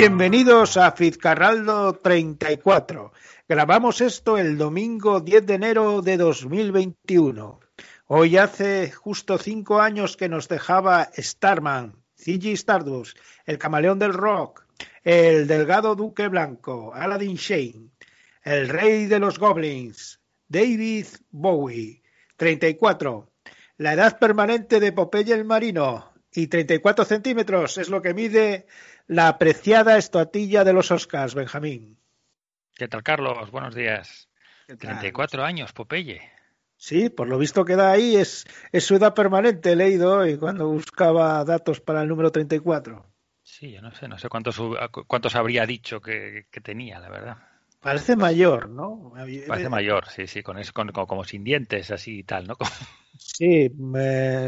Bienvenidos a Fizcarraldo 34. Grabamos esto el domingo 10 de enero de 2021. Hoy hace justo cinco años que nos dejaba Starman, Ziggy Stardust, el camaleón del rock, el delgado duque blanco, Aladdin Shane, el rey de los goblins, David Bowie, 34. La edad permanente de Popeye el marino y 34 centímetros es lo que mide la apreciada estatuilla de los Oscars, Benjamín. ¿Qué tal, Carlos? Buenos días. 34 años, Popeye. Sí, por lo visto queda ahí, es, es su edad permanente, he leído hoy cuando buscaba datos para el número 34. Sí, yo no sé, no sé cuántos, cuántos habría dicho que, que tenía, la verdad. Parece mayor, ¿no? Parece mayor, sí, sí, con, eso, con, como sin dientes, así y tal, ¿no? Sí,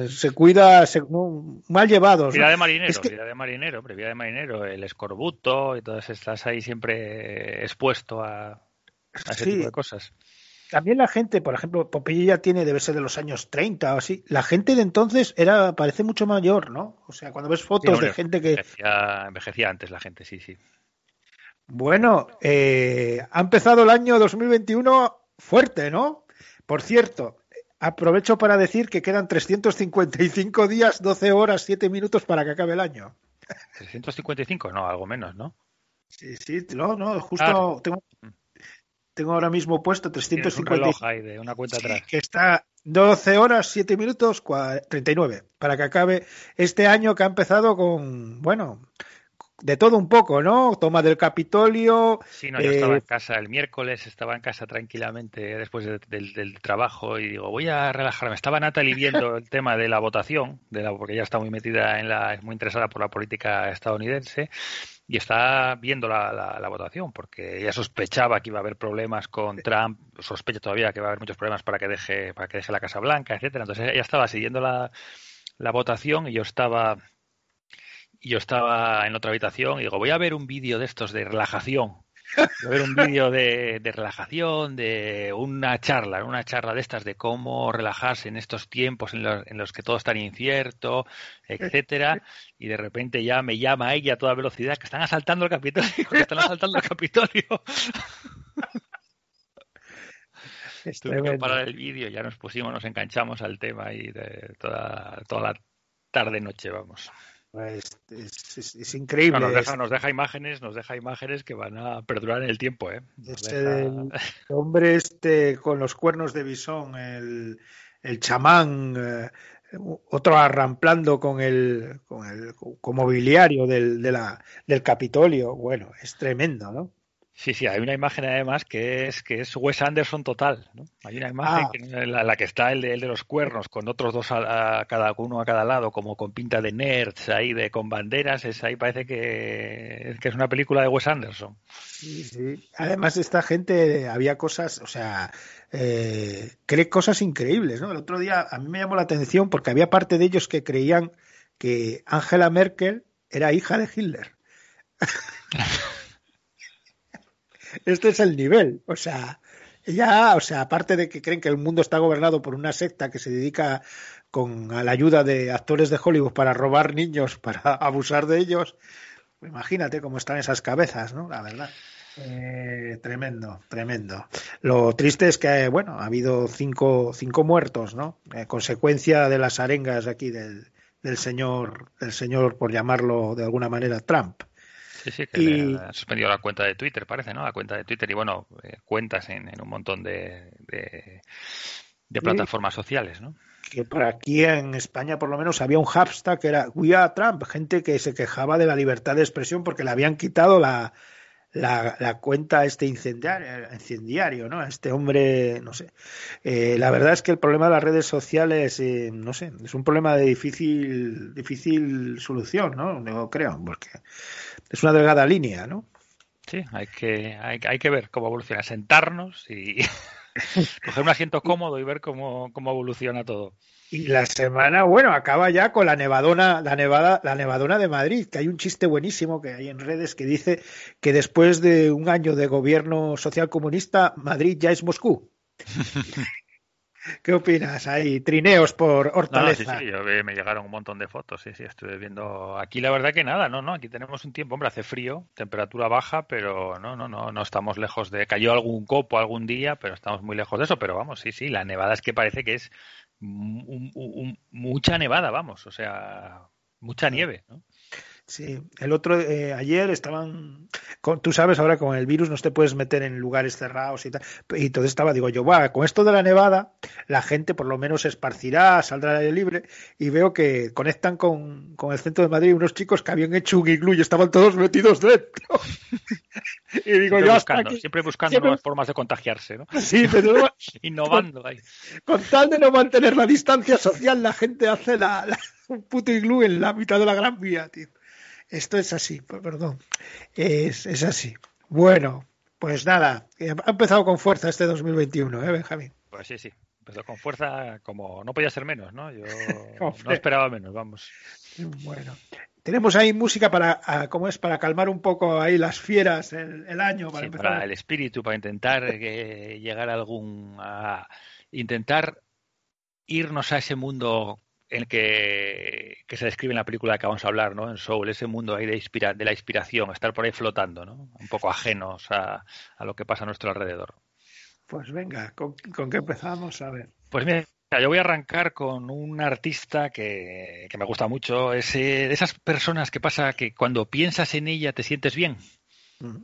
se cuida, se, no, mal llevados. Vida de marinero, es que... vida de marinero, vida de marinero, el escorbuto y todas estás ahí siempre expuesto a, a ese sí. tipo de cosas. También la gente, por ejemplo, Popeye ya tiene, debe ser de los años 30 o así. La gente de entonces era, parece mucho mayor, ¿no? O sea, cuando ves fotos sí, de gente que. Envejecía, envejecía antes la gente, sí, sí. Bueno, eh, ha empezado el año 2021 fuerte, ¿no? Por cierto, aprovecho para decir que quedan 355 días, 12 horas, 7 minutos para que acabe el año. 355, no, algo menos, ¿no? Sí, sí, no, no, justo ah. tengo, tengo, ahora mismo puesto 355. Un reloj ahí de una cuenta sí, atrás. Que está 12 horas, 7 minutos, 39, para que acabe este año que ha empezado con, bueno, de todo un poco, ¿no? Toma del Capitolio. Sí, no, yo eh... estaba en casa el miércoles, estaba en casa tranquilamente después de, de, del trabajo y digo, voy a relajarme. Estaba Natalie viendo el tema de la votación, de la, porque ella está muy metida en la, es muy interesada por la política estadounidense y está viendo la, la, la, votación porque ella sospechaba que iba a haber problemas con Trump, sospecha todavía que va a haber muchos problemas para que deje, para que deje la Casa Blanca, etcétera. Entonces ella estaba siguiendo la, la votación y yo estaba yo estaba en otra habitación y digo, voy a ver un vídeo de estos de relajación. Voy a ver un vídeo de, de, relajación, de una charla, una charla de estas de cómo relajarse en estos tiempos en los, en los que todo está incierto, etcétera, y de repente ya me llama ella a toda velocidad que están asaltando el Capitolio, que están asaltando el Capitolio. Tuve que parar el vídeo, ya nos pusimos, nos enganchamos al tema y de toda, toda la tarde noche, vamos. Es, es, es, es, increíble. No, nos, deja, nos, deja, imágenes, nos deja imágenes que van a perdurar en el tiempo, ¿eh? Deja... el hombre este con los cuernos de bisón, el, el chamán, eh, otro arramplando con el, con el con mobiliario del, de la, del Capitolio. Bueno, es tremendo, ¿no? Sí, sí, hay una imagen además que es que es Wes Anderson total, ¿no? Hay una imagen ah. que, en la, la, que está el de, el de, los cuernos con otros dos a, a, cada uno a cada lado, como con pinta de nerds ahí de con banderas, es ahí parece que, que es una película de Wes Anderson. Sí, sí. Además esta gente había cosas, o sea, eh, cree cosas increíbles, ¿no? El otro día a mí me llamó la atención porque había parte de ellos que creían que Angela Merkel era hija de Hitler. este es el nivel. O sea, ya, o sea, aparte de que creen que el mundo está gobernado por una secta que se dedica con a la ayuda de actores de Hollywood para robar niños, para abusar de ellos, imagínate cómo están esas cabezas, ¿no? La verdad. Eh, tremendo, tremendo. Lo triste es que, bueno, ha habido cinco, cinco muertos, ¿no? Eh, consecuencia de las arengas aquí del, del señor, del señor, por llamarlo de alguna manera, Trump. Sí, sí, que y... han suspendido la cuenta de Twitter, parece, ¿no? La cuenta de Twitter y, bueno, eh, cuentas en, un montón de, de, plataformas sociales, ¿no? Que por aquí en España, por lo menos, había un hashtag que era We are Trump, gente que se quejaba de la libertad de expresión porque le habían quitado la, la, la cuenta este incendiario, incendiario, ¿no? Este hombre, no sé. Eh, la verdad es que el problema de las redes sociales, eh, no sé, es un problema de difícil, difícil solución, ¿no? No creo, porque es una delgada línea, ¿no? Sí, hay que, hay, hay que ver cómo evoluciona, sentarnos y coger un asiento cómodo y ver cómo, cómo evoluciona todo. Y la semana, bueno, acaba ya con la nevadona, la nevada, la nevadona de Madrid, que hay un chiste buenísimo que hay en redes que dice que después de un año de gobierno social comunista, Madrid ya es Moscú. ¿Qué opinas? Hay trineos por Hortaleza. sí, sí, yo, me llegaron un montón de fotos, sí, sí, estuve viendo. Aquí la verdad que nada, no, no, aquí tenemos un tiempo, hombre, hace frío, temperatura baja, pero no, no, no, no estamos lejos de. Cayó algún copo algún día, pero estamos muy lejos de eso, pero vamos, sí, sí, la nevada es que parece que es mucha nevada, vamos, o sea, mucha nieve, ¿no? Sí, el otro, eh, ayer estaban, con, tú sabes, ahora con el virus no te puedes meter en lugares cerrados y tal, y entonces estaba, digo yo, va, con esto de la nevada, la gente por lo menos se esparcirá, saldrá al aire libre, y veo que conectan con, con el centro de Madrid unos chicos que habían hecho un iglú y estaban todos metidos dentro. y digo siempre yo, buscando, siempre buscando nuevas formas de contagiarse, ¿no? Sí, pero innovando ahí. Con tal de no mantener la distancia social, la gente hace la, un puto iglú en la mitad de la gran vía, tío. Esto es así, perdón. Es, es así. Bueno, pues nada, ha empezado con fuerza este 2021, ¿eh, Benjamín? Pues sí, sí. Empezó con fuerza como no podía ser menos, ¿no? Yo no esperaba menos, vamos. Bueno, tenemos ahí música para, ¿cómo es? Para calmar un poco ahí las fieras el, año. Para, para el espíritu, para intentar eh, llegar a algún... a intentar irnos a ese mundo el que, se describe en la película que vamos a hablar, ¿no? En Soul, ese mundo ahí de, inspira, de la inspiración, estar por ahí flotando, ¿no? Un poco ajenos a, lo que pasa a nuestro alrededor. Pues venga, ¿con, qué empezamos? A ver. Pues mira, yo voy a arrancar con un artista que, que me gusta mucho. Es eh, de esas personas que pasa que cuando piensas en ella te sientes bien.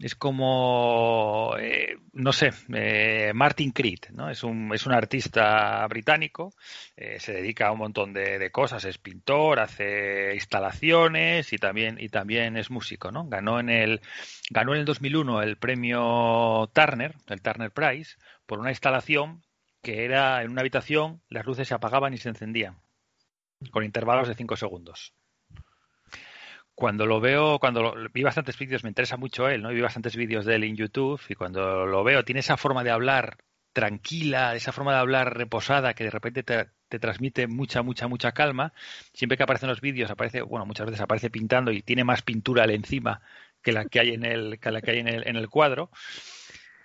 Es como, eh, no sé, eh, Martin Creed, ¿no? Es un, es un artista británico, eh, se dedica a un montón de, cosas, es pintor, hace instalaciones y también, y también es músico, ¿no? Ganó en el, ganó en el 2001 el premio Turner, el Turner Prize, por una instalación que era en una habitación, las luces se apagaban y se encendían, con intervalos de 5 segundos cuando lo veo, cuando vi bastantes vídeos, me interesa mucho él, ¿no? vi bastantes vídeos de él en YouTube y cuando lo veo, tiene esa forma de hablar tranquila, esa forma de hablar reposada que de repente te, transmite mucha, mucha, mucha calma. Siempre que aparece en los vídeos, aparece, bueno, muchas veces aparece pintando y tiene más pintura al encima que la que hay en el, que la que hay en el, en el cuadro.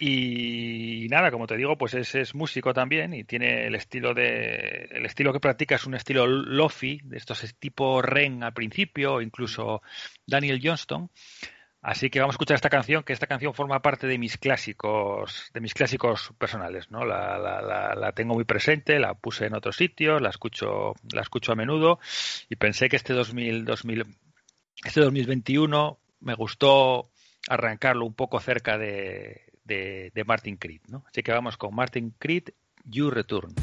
Y nada, como te digo, pues es, músico también y tiene el estilo de el estilo que practica es un estilo lofi, de estos tipo Ren al principio, incluso Daniel Johnston. Así que vamos a escuchar esta canción, que esta canción forma parte de mis clásicos, de mis clásicos personales, ¿no? La, la, la, tengo muy presente, la puse en otros sitios, la escucho, la escucho a menudo y pensé que este 2000, 2000 este 2021 me gustó arrancarlo un poco cerca de, de, de Martin Creed. ¿no? Así que vamos con Martin Creed, You Return.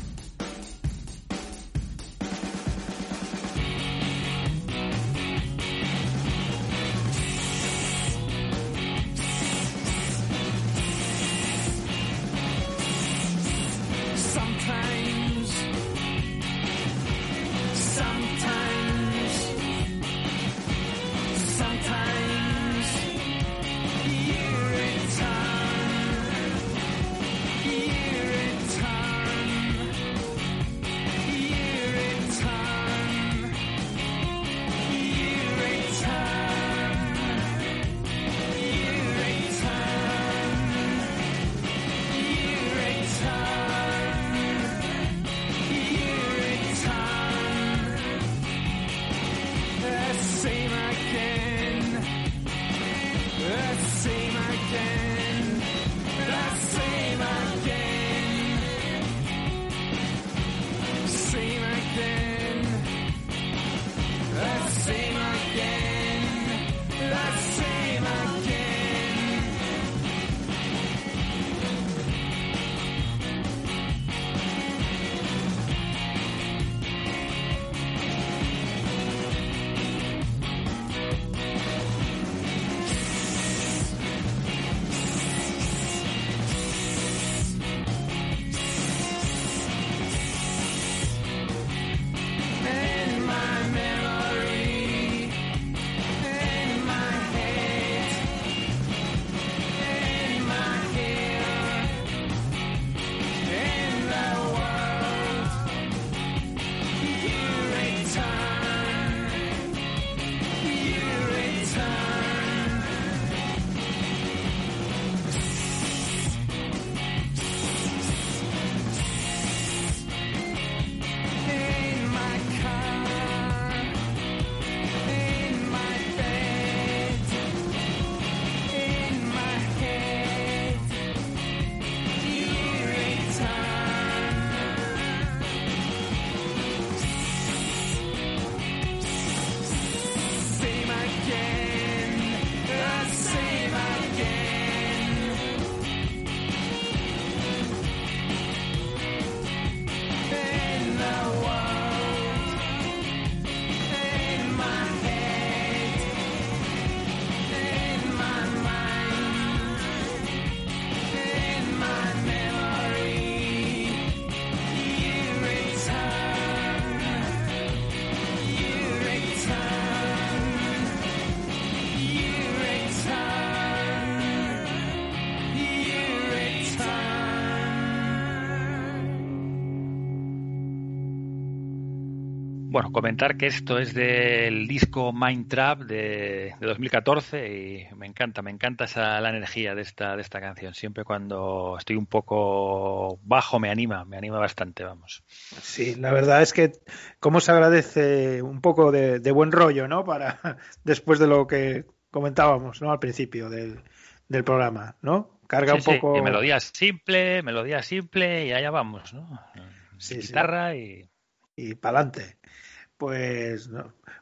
Bueno, comentar que esto es del disco Mind Trap de, 2014 y me encanta, me encanta esa, la energía de esta, de esta canción. Siempre cuando estoy un poco bajo me anima, me anima bastante, vamos. Sí, la verdad es que cómo se agradece un poco de, buen rollo, ¿no? Para después de lo que comentábamos, ¿no? Al principio del, del programa, ¿no? Carga un poco. Sí, melodía simple, melodía simple y allá vamos, ¿no? Sí, Guitarra y y para adelante. Pues,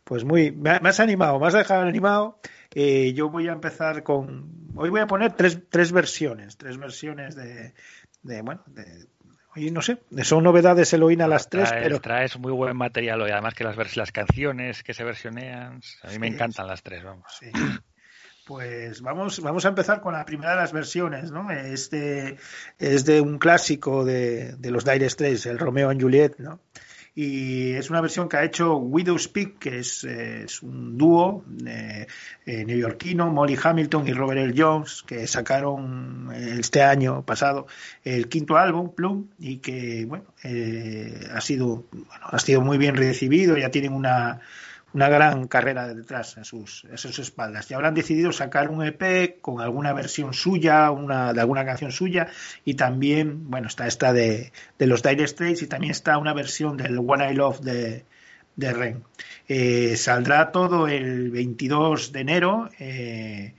pues muy, me, has animado, me has dejado animado. Eh, yo voy a empezar con, hoy voy a poner tres, tres versiones, tres versiones de, de bueno, de, Oye, no sé, son novedades a las tres, pero... Traes muy buen material hoy, además que las, las canciones que se versionean, a mí me encantan las tres, vamos. Pues vamos, vamos a empezar con la primera de las versiones, ¿no? Este es de un clásico de, de los Dire Straits, el Romeo y Juliet, ¿no? Y es una versión que ha hecho Widow Speak, que es, es un dúo eh, eh, neoyorquino, Molly Hamilton y Robert L. Jones, que sacaron este año pasado el quinto álbum, Plum, y que bueno, eh, ha sido bueno, ha sido muy bien recibido, ya tienen una una gran carrera detrás en sus, sus espaldas. Y han decidido sacar un EP con alguna versión suya, una, de alguna canción suya, y también, bueno, está esta de, de los Dire Straits y también está una versión del One I Love de, de Ren. Eh, saldrá todo el 22 de enero. Eh,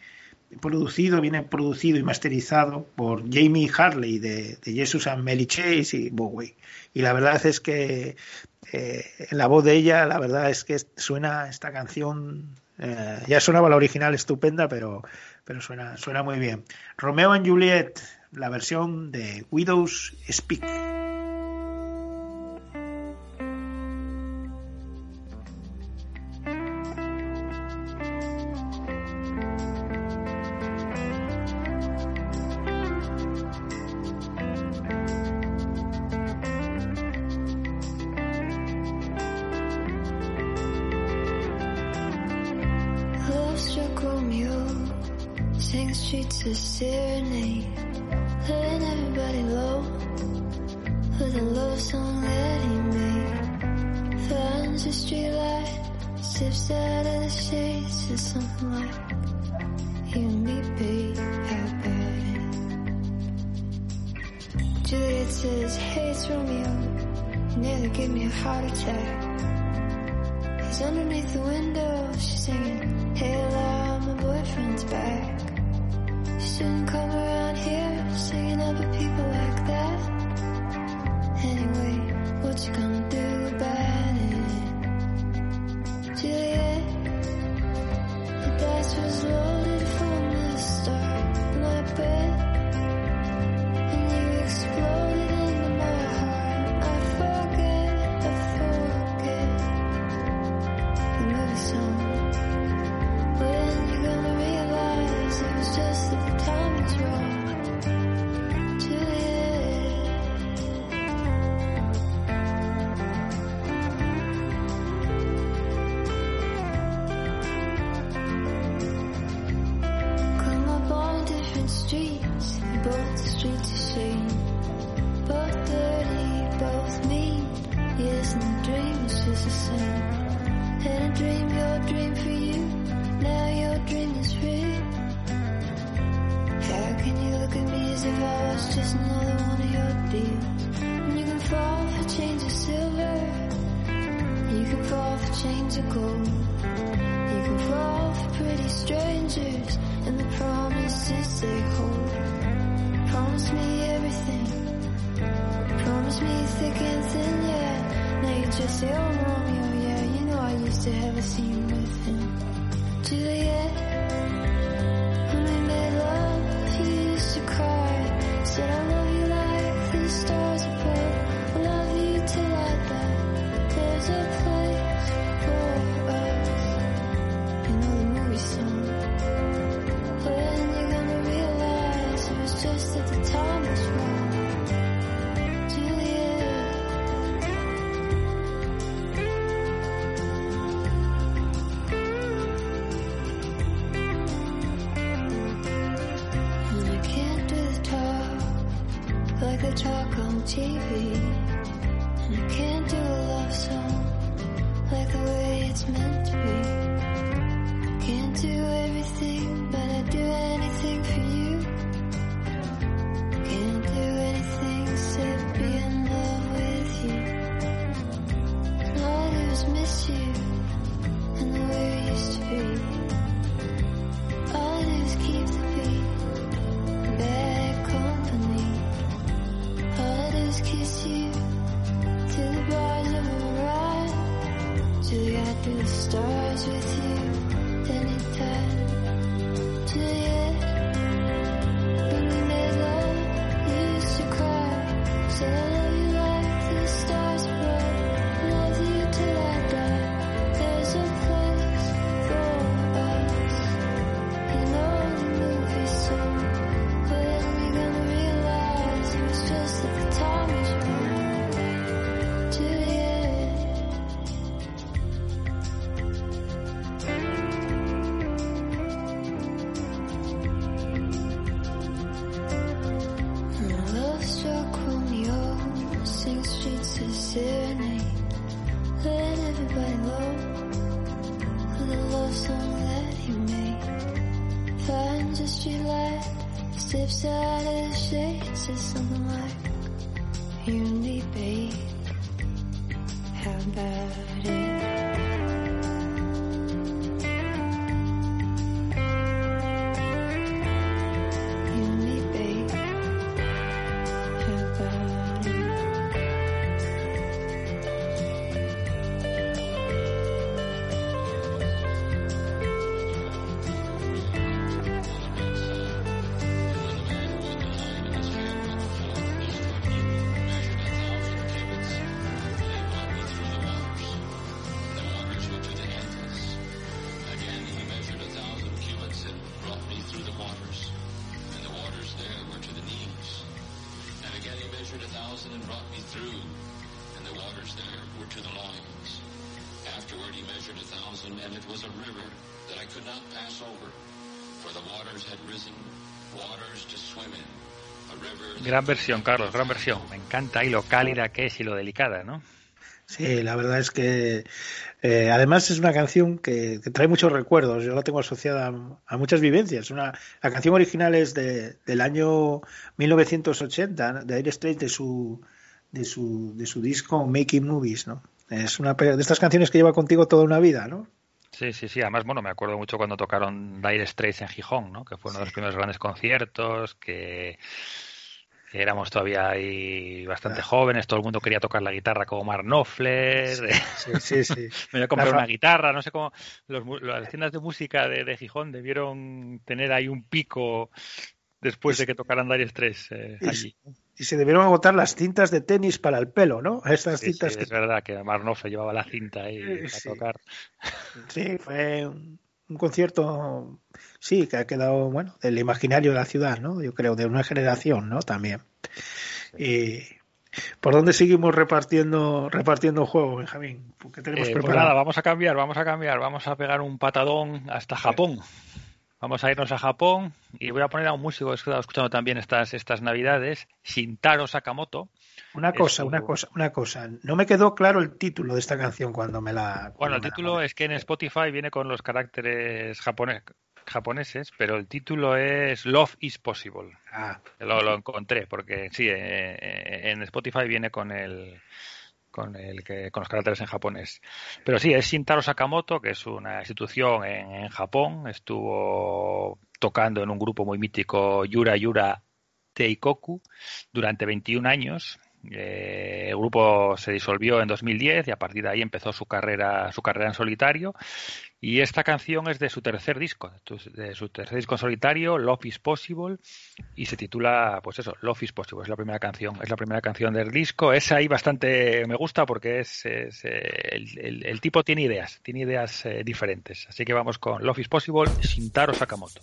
producido, viene producido y masterizado por Jamie Harley de, de Jesus and Mary Chase y Bowie. Y la verdad es que eh, la voz de ella, la verdad es que suena esta canción, eh, ya sonaba la original estupenda, pero, pero suena, suena muy bien. Romeo and Juliet, la versión de Widows Speak. Gran versión, Carlos, gran versión. Me encanta y lo cálida que es y lo delicada, ¿no? Sí, la verdad es que eh, además es una canción que, que trae muchos recuerdos. Yo la tengo asociada a, a muchas vivencias. Una, la canción original es de, del año 1980, ¿no? de Air Straits, de su, de, su, de su disco Making Movies. ¿no? Es una de estas canciones que lleva contigo toda una vida. ¿no? Sí, sí, sí. Además, bueno, me acuerdo mucho cuando tocaron Dire Straits en Gijón, ¿no? Que fue uno de los primeros grandes conciertos, que, éramos todavía ahí bastante jóvenes, todo el mundo quería tocar la guitarra como Mark Knopfler. Sí, sí, sí. Me voy a comprar una guitarra, no sé cómo. Los, las tiendas de música de, de Gijón debieron tener ahí un pico después de que tocaran Dire Straits eh, Y- allí. Y se debieron agotar las cintas de tenis para el pelo, ¿no? Estas Sí, sí, cintas es verdad que Mark Knopfler llevaba la cinta ahí Eh, para tocar. Sí, fue un, un concierto, sí, que ha quedado, bueno, del imaginario de la ciudad, ¿no? Yo creo, de una generación, ¿no? También. Y ¿por dónde seguimos repartiendo repartiendo juego, Benjamín? ¿Qué tenemos Eh, pues preparado? nada, vamos a cambiar, vamos a cambiar, vamos a pegar un patadón hasta Japón. Vamos a irnos a Japón y voy a poner a un músico que he estado escuchando también estas, estas navidades, Shintaro Sakamoto. Una cosa, una cosa, una cosa. No me quedó claro el título de esta canción cuando me la. Bueno, el la título es que en Spotify viene con los caracteres japones, japoneses, pero el título es Love is Possible. Ah, Lo, lo encontré, porque sí, eh, eh, en Spotify viene con el con el que con los caracteres en japonés. Pero sí, es Shintaro Sakamoto, que es una institución en, en Japón, estuvo tocando en un grupo muy mítico Yura Yura Teikoku durante 21 años. Eh, el grupo se disolvió en 2010 y a partir de ahí empezó su carrera su carrera en solitario. Y esta canción es de su tercer disco de su tercer disco en solitario Love is Possible y se titula pues eso Love is Possible es la primera canción es la primera canción del disco. Es ahí bastante me gusta porque es, es, eh, el, el- tipo tiene ideas tiene ideas eh, diferentes. Así que vamos con Love is Possible Shintaro Sakamoto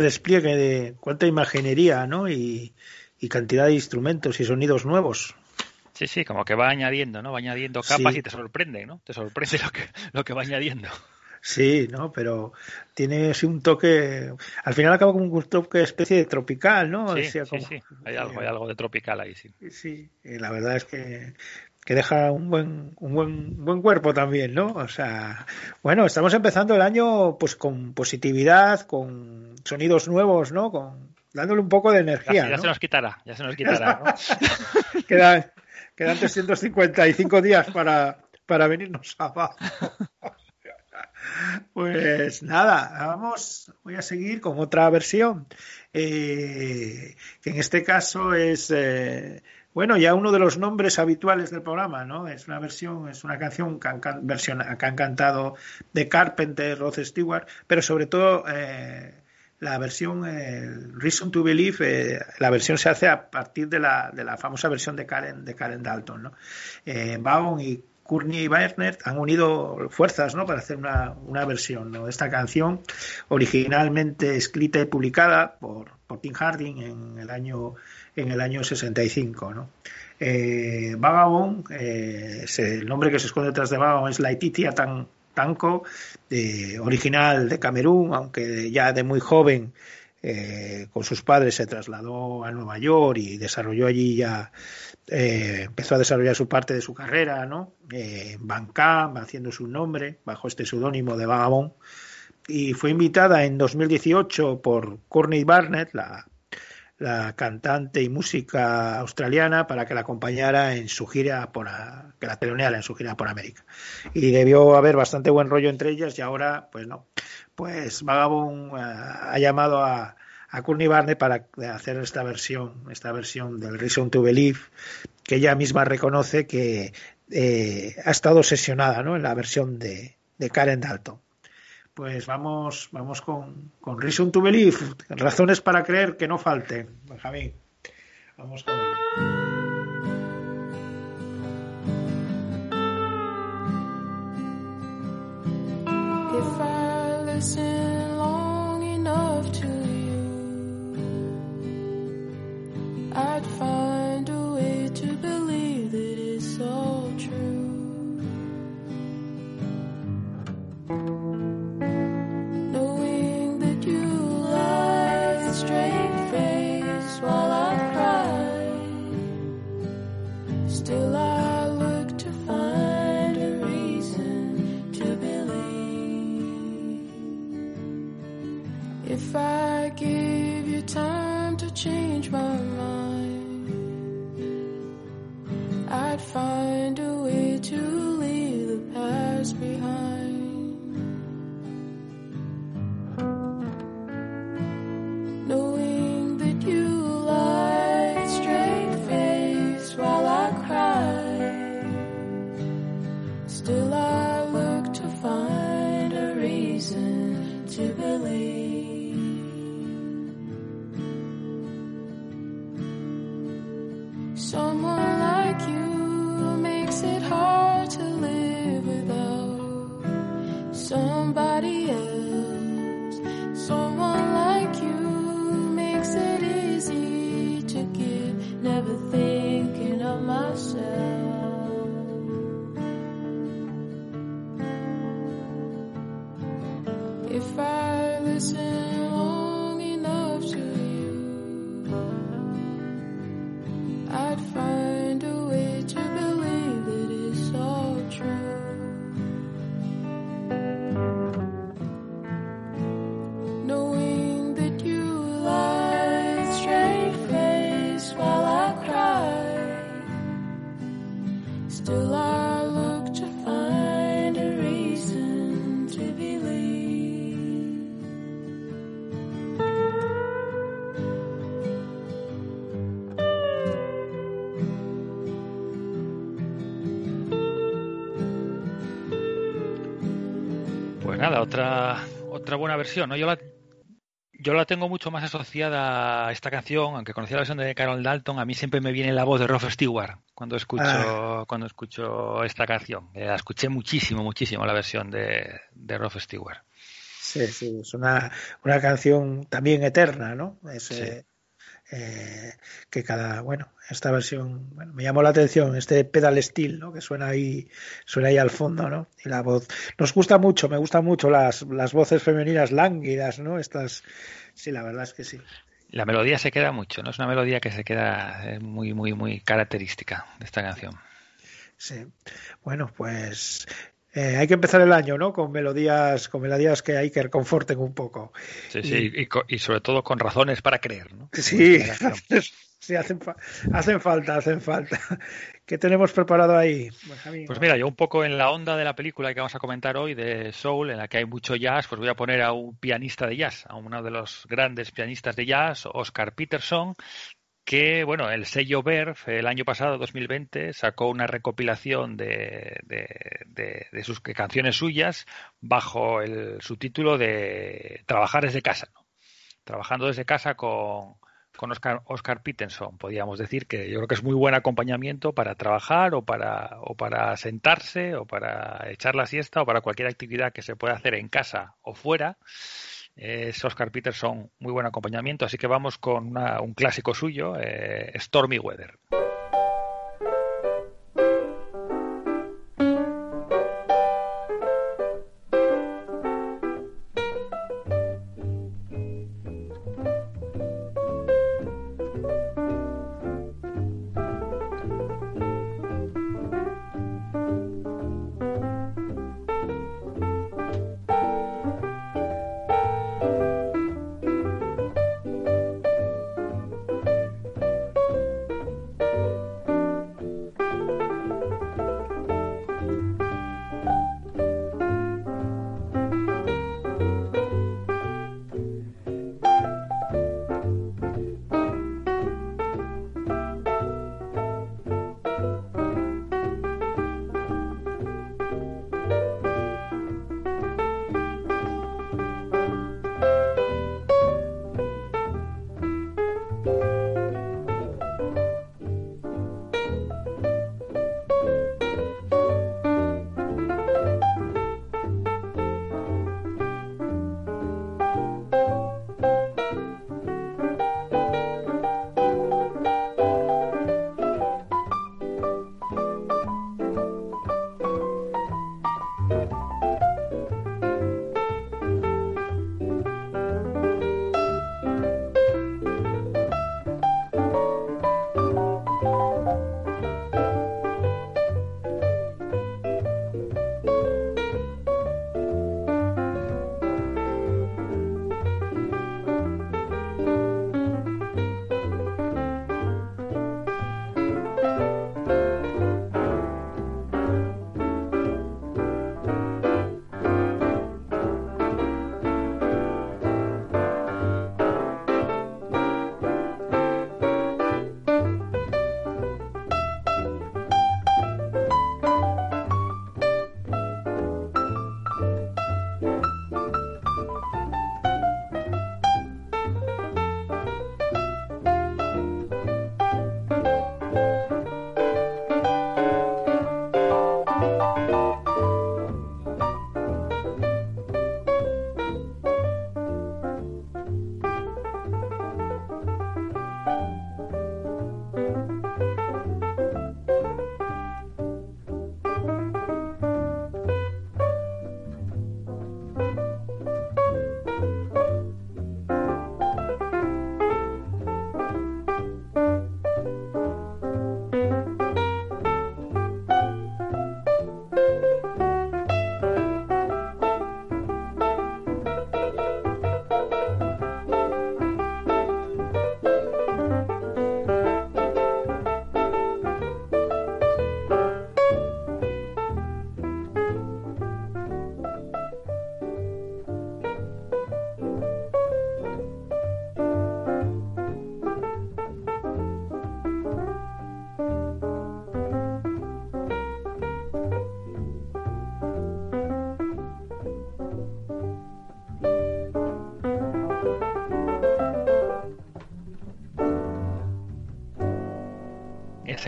despliegue de cuánta imaginería, ¿no? Y, cantidad de instrumentos y sonidos nuevos. Sí, sí, como que va añadiendo, ¿no? Va añadiendo capas y te sorprende, ¿no? Te sorprende lo que, lo que va añadiendo. Sí, ¿no? Pero tiene así un toque. Al final acaba como un toque especie de tropical, ¿no? Sí, sí, sí. Hay, algo, hay algo de tropical ahí, sí. Sí, la verdad es que que deja un buen, un buen, buen cuerpo también, ¿no? O sea, bueno, estamos empezando el año pues con positividad, con sonidos nuevos, ¿no? Con dándole un poco de Ya, energía, ya ¿no? se nos quitará, ya se nos quitará. ¿no? Quedan, quedan 355 días para, para venirnos abajo. Pues nada, vamos, voy a seguir con otra versión, eh, que en este caso es, eh, bueno, ya uno de los nombres habituales del programa, ¿no? Es una versión, es una canción que han, versión, que han cantado de Carpenter, Rod Stewart, pero sobre todo eh, la versión eh, Reason to Believe, eh, la versión se hace a partir de la, de la famosa versión de Karen, de Karen Dalton, ¿no? Eh, Vaughan y Courtney Barnett han unido fuerzas ¿no? para hacer una, una versión de esta canción, originalmente escrita y publicada por, por Tim Harding en el año, en el año 65. ¿no? Eh, Vagabond, eh, el nombre que se esconde detrás de Vagabond es Laetitia Tan, Tanco, original de Camerún, aunque ya de muy joven eh, con sus padres se trasladó a Nueva York y desarrolló allí ya, empezó a desarrollar su parte de su carrera, ¿no? En Bandcamp, haciendo su nombre, bajo este seudónimo de Vagabond. Y fue invitada en 2018 por Courtney Barnett, la, la cantante y música australiana, para que la acompañara en su gira por, que la teloneara en su gira por América. Y debió haber bastante buen rollo entre ellas y ahora, pues no. Pues Vagabond eh, ha llamado a, a Courtney Barnett para hacer esta versión, esta versión del Reason to Believe, que ella misma reconoce que eh, ha estado obsesionada ¿no? en la versión de, de Karen Dalton. Pues vamos, vamos con, con Reason to Believe, razones para creer que no falten, Benjamín. Vamos con ello. Otra, buena versión, ¿no? Yo la, yo la tengo mucho más asociada a esta canción, aunque conocía la versión de Carol Dalton, a mí siempre me viene la voz de Rolf Stewart cuando escucho, Ah. cuando escucho esta canción. Eh, la escuché muchísimo, muchísimo la versión de, de Rolf Stewart. Sí, sí, es una, una canción también eterna, ¿no? Es, Sí. eh, eh, que cada, bueno, esta versión, bueno, me llamó la atención este pedal steel, ¿no? Que suena ahí, suena ahí al fondo, ¿no? Y la voz, nos gusta mucho, me gustan mucho las, las voces femeninas lánguidas, ¿no? Estas, sí, la verdad es que sí. La melodía se queda mucho, ¿no? Es una melodía que se queda eh, muy, muy, muy característica de esta canción. Sí. Bueno, pues eh, hay que empezar el año, ¿no? Con melodías, con melodías que hay que reconforten un poco. Sí, sí, y, co- y sobre todo con razones para creer, ¿no? Sí. sí hacen, hacen falta, hacen falta. ¿Qué tenemos preparado ahí? Benjamín? Pues mira, yo un poco en la onda de la película que vamos a comentar hoy, de Soul, en la que hay mucho jazz, pues voy a poner a un pianista de jazz, a uno de los grandes pianistas de jazz, Oscar Peterson, que, bueno, el sello Verve el año pasado, 2020, sacó una recopilación de, de, de- de sus canciones suyas bajo el subtítulo de Trabajar desde casa, ¿no? Trabajando desde casa con, con Oscar, Oscar Peterson, podríamos decir que yo creo que es muy buen acompañamiento para trabajar o para, o para sentarse o para echar la siesta o para cualquier actividad que se pueda hacer en casa o fuera. Es Oscar Peterson muy buen acompañamiento, así que vamos con una- un clásico suyo, eh, Stormy Weather.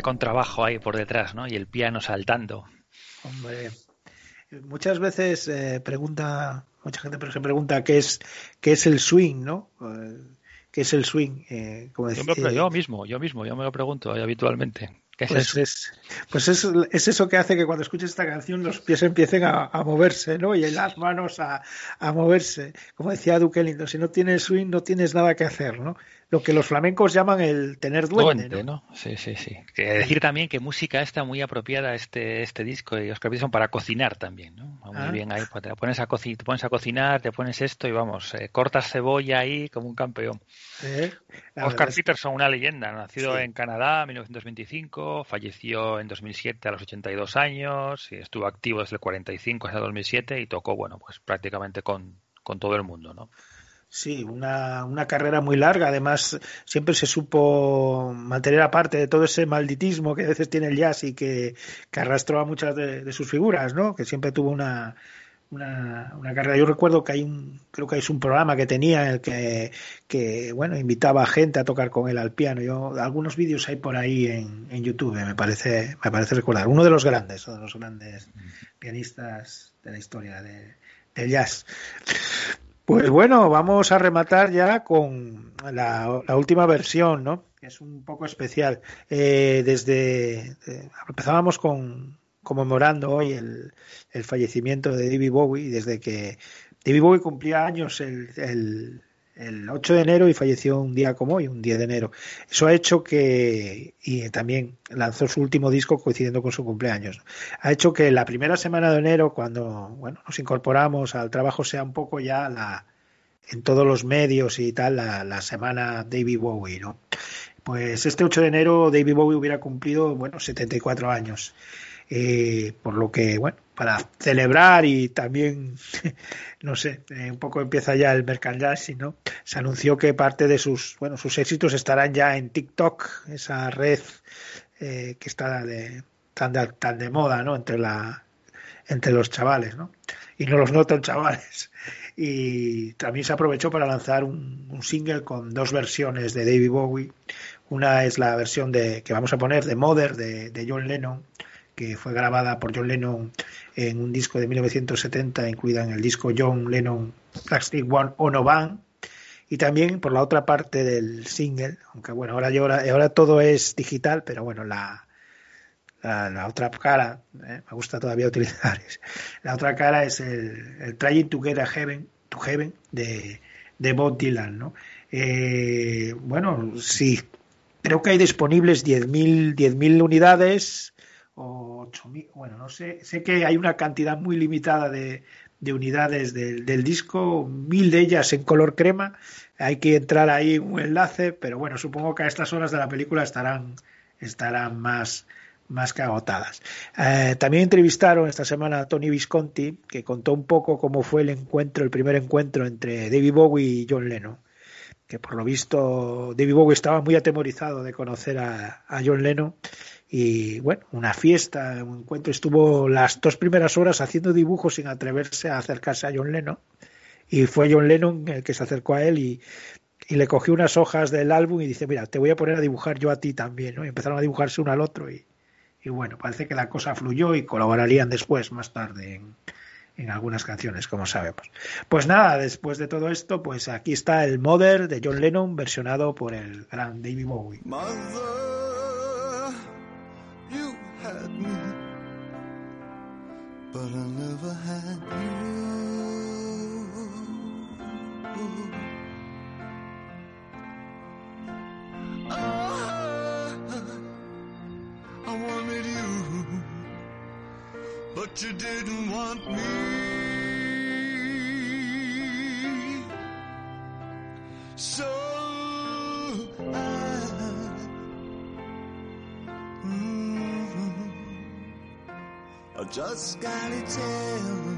Contrabajo ahí por detrás, ¿no? Y el piano saltando. Hombre, muchas veces eh, pregunta, mucha gente se pregunta qué es, qué es el swing, ¿no? Eh, qué es el swing. Eh, como Yo, decía, me- yo mismo, yo mismo, yo me lo pregunto habitualmente. ¿Qué es Pues eso? es, pues es, es eso que hace que cuando escuches esta canción los pies empiecen a, a moverse, ¿no? Y las manos a, a moverse. Como decía Duke Ellington, si no tienes swing no tienes nada que hacer, ¿no? Lo que los flamencos llaman el tener duende, Duende, ¿no? ¿no? Sí, sí, sí. Decir también que música está muy apropiada este este disco de Oscar Peterson para cocinar también, ¿no? Muy Ah. bien ahí, pues te pones a coci- te pones a cocinar, te pones esto y vamos, eh, cortas cebolla ahí como un campeón. ¿Eh? La Oscar Peterson, una leyenda, nacido Sí. en Canadá en 1925, falleció en 2007 a los 82 años y estuvo activo desde el 45 hasta el 2007 y tocó, bueno, pues prácticamente con, con todo el mundo, ¿no? Sí, una, una carrera muy larga. Además, siempre se supo mantener aparte de todo ese malditismo que a veces tiene el jazz y que, arrastró a muchas de, de sus figuras, ¿no? Que siempre tuvo una, una, una carrera. Yo recuerdo que hay un, creo que es un programa que tenía en el que, que, bueno, invitaba a gente a tocar con él al piano. Yo, algunos vídeos hay por ahí en, en YouTube, me parece, me parece recordar. Uno de los grandes, uno de los grandes pianistas de la historia de, del jazz. Pues bueno, vamos a rematar ya con la, la última versión, ¿no? Que es un poco especial. Eh, desde eh, empezábamos con conmemorando hoy el, el fallecimiento de David Bowie, desde que David Bowie cumplía años el, el 8 de enero y falleció un día como hoy, un 10 de enero. Eso ha hecho que, y también lanzó su último disco coincidiendo con su cumpleaños, ha hecho que la primera semana de enero, cuando bueno, nos incorporamos al trabajo, sea un poco ya la en todos los medios y tal, la, semana David Bowie, ¿no? Pues este 8 de enero David Bowie hubiera cumplido, bueno, 74 años. Eh, por lo que, bueno, para celebrar y también, no sé, eh, un poco empieza ya el merchandising, ¿no? Se anunció que parte de sus, bueno, sus éxitos estarán ya en TikTok, esa red eh, que está de, tan, de, tan de moda, ¿no? Entre la, entre los chavales, ¿no? Y no los notan chavales. Y también se aprovechó para lanzar un, single con dos versiones de David Bowie. Una es la versión de que vamos a poner de Mother de John Lennon, que fue grabada por John Lennon en un disco de 1970, incluida en el disco John Lennon Plastic One Ono Band. Y también por la otra parte del single, aunque bueno, ahora, ahora, ahora todo es digital, pero bueno, la, la, otra cara, ¿eh? me gusta todavía utilizar, es- la otra cara es el, el Trying to Get a Heaven, to Heaven de, de Bob Dylan, ¿no? Eh, bueno, sí, creo que hay disponibles 10.000 10.000 unidades o 8.000, bueno, no sé, sé que hay una cantidad muy limitada de, de unidades del, del disco, mil de ellas en color crema, hay que entrar ahí un enlace, pero bueno, supongo que a estas horas de la película estarán, estarán más, más que agotadas. Eh, también entrevistaron esta semana a Tony Visconti, que contó un poco cómo fue el encuentro, el primer encuentro entre David Bowie y John Lennon. Que por lo visto David Bowie estaba muy atemorizado de conocer a, a John Lennon. Y bueno, una fiesta, un encuentro. Estuvo las dos primeras horas haciendo dibujos sin atreverse a acercarse a John Lennon. Y fue John Lennon el que se acercó a él y, y le cogió unas hojas del álbum y dice, mira, te voy a poner a dibujar yo a ti también, ¿no? Y empezaron a dibujarse uno al otro y, y bueno, parece que la cosa fluyó y colaborarían después, más tarde, en, en algunas canciones, como sabemos. Pues nada, después de todo esto, pues aquí está el Mother de John Lennon, versionado por el gran David Bowie. Had me, but I never had you. Ah, I wanted you, but you didn't want me. So just gotta tell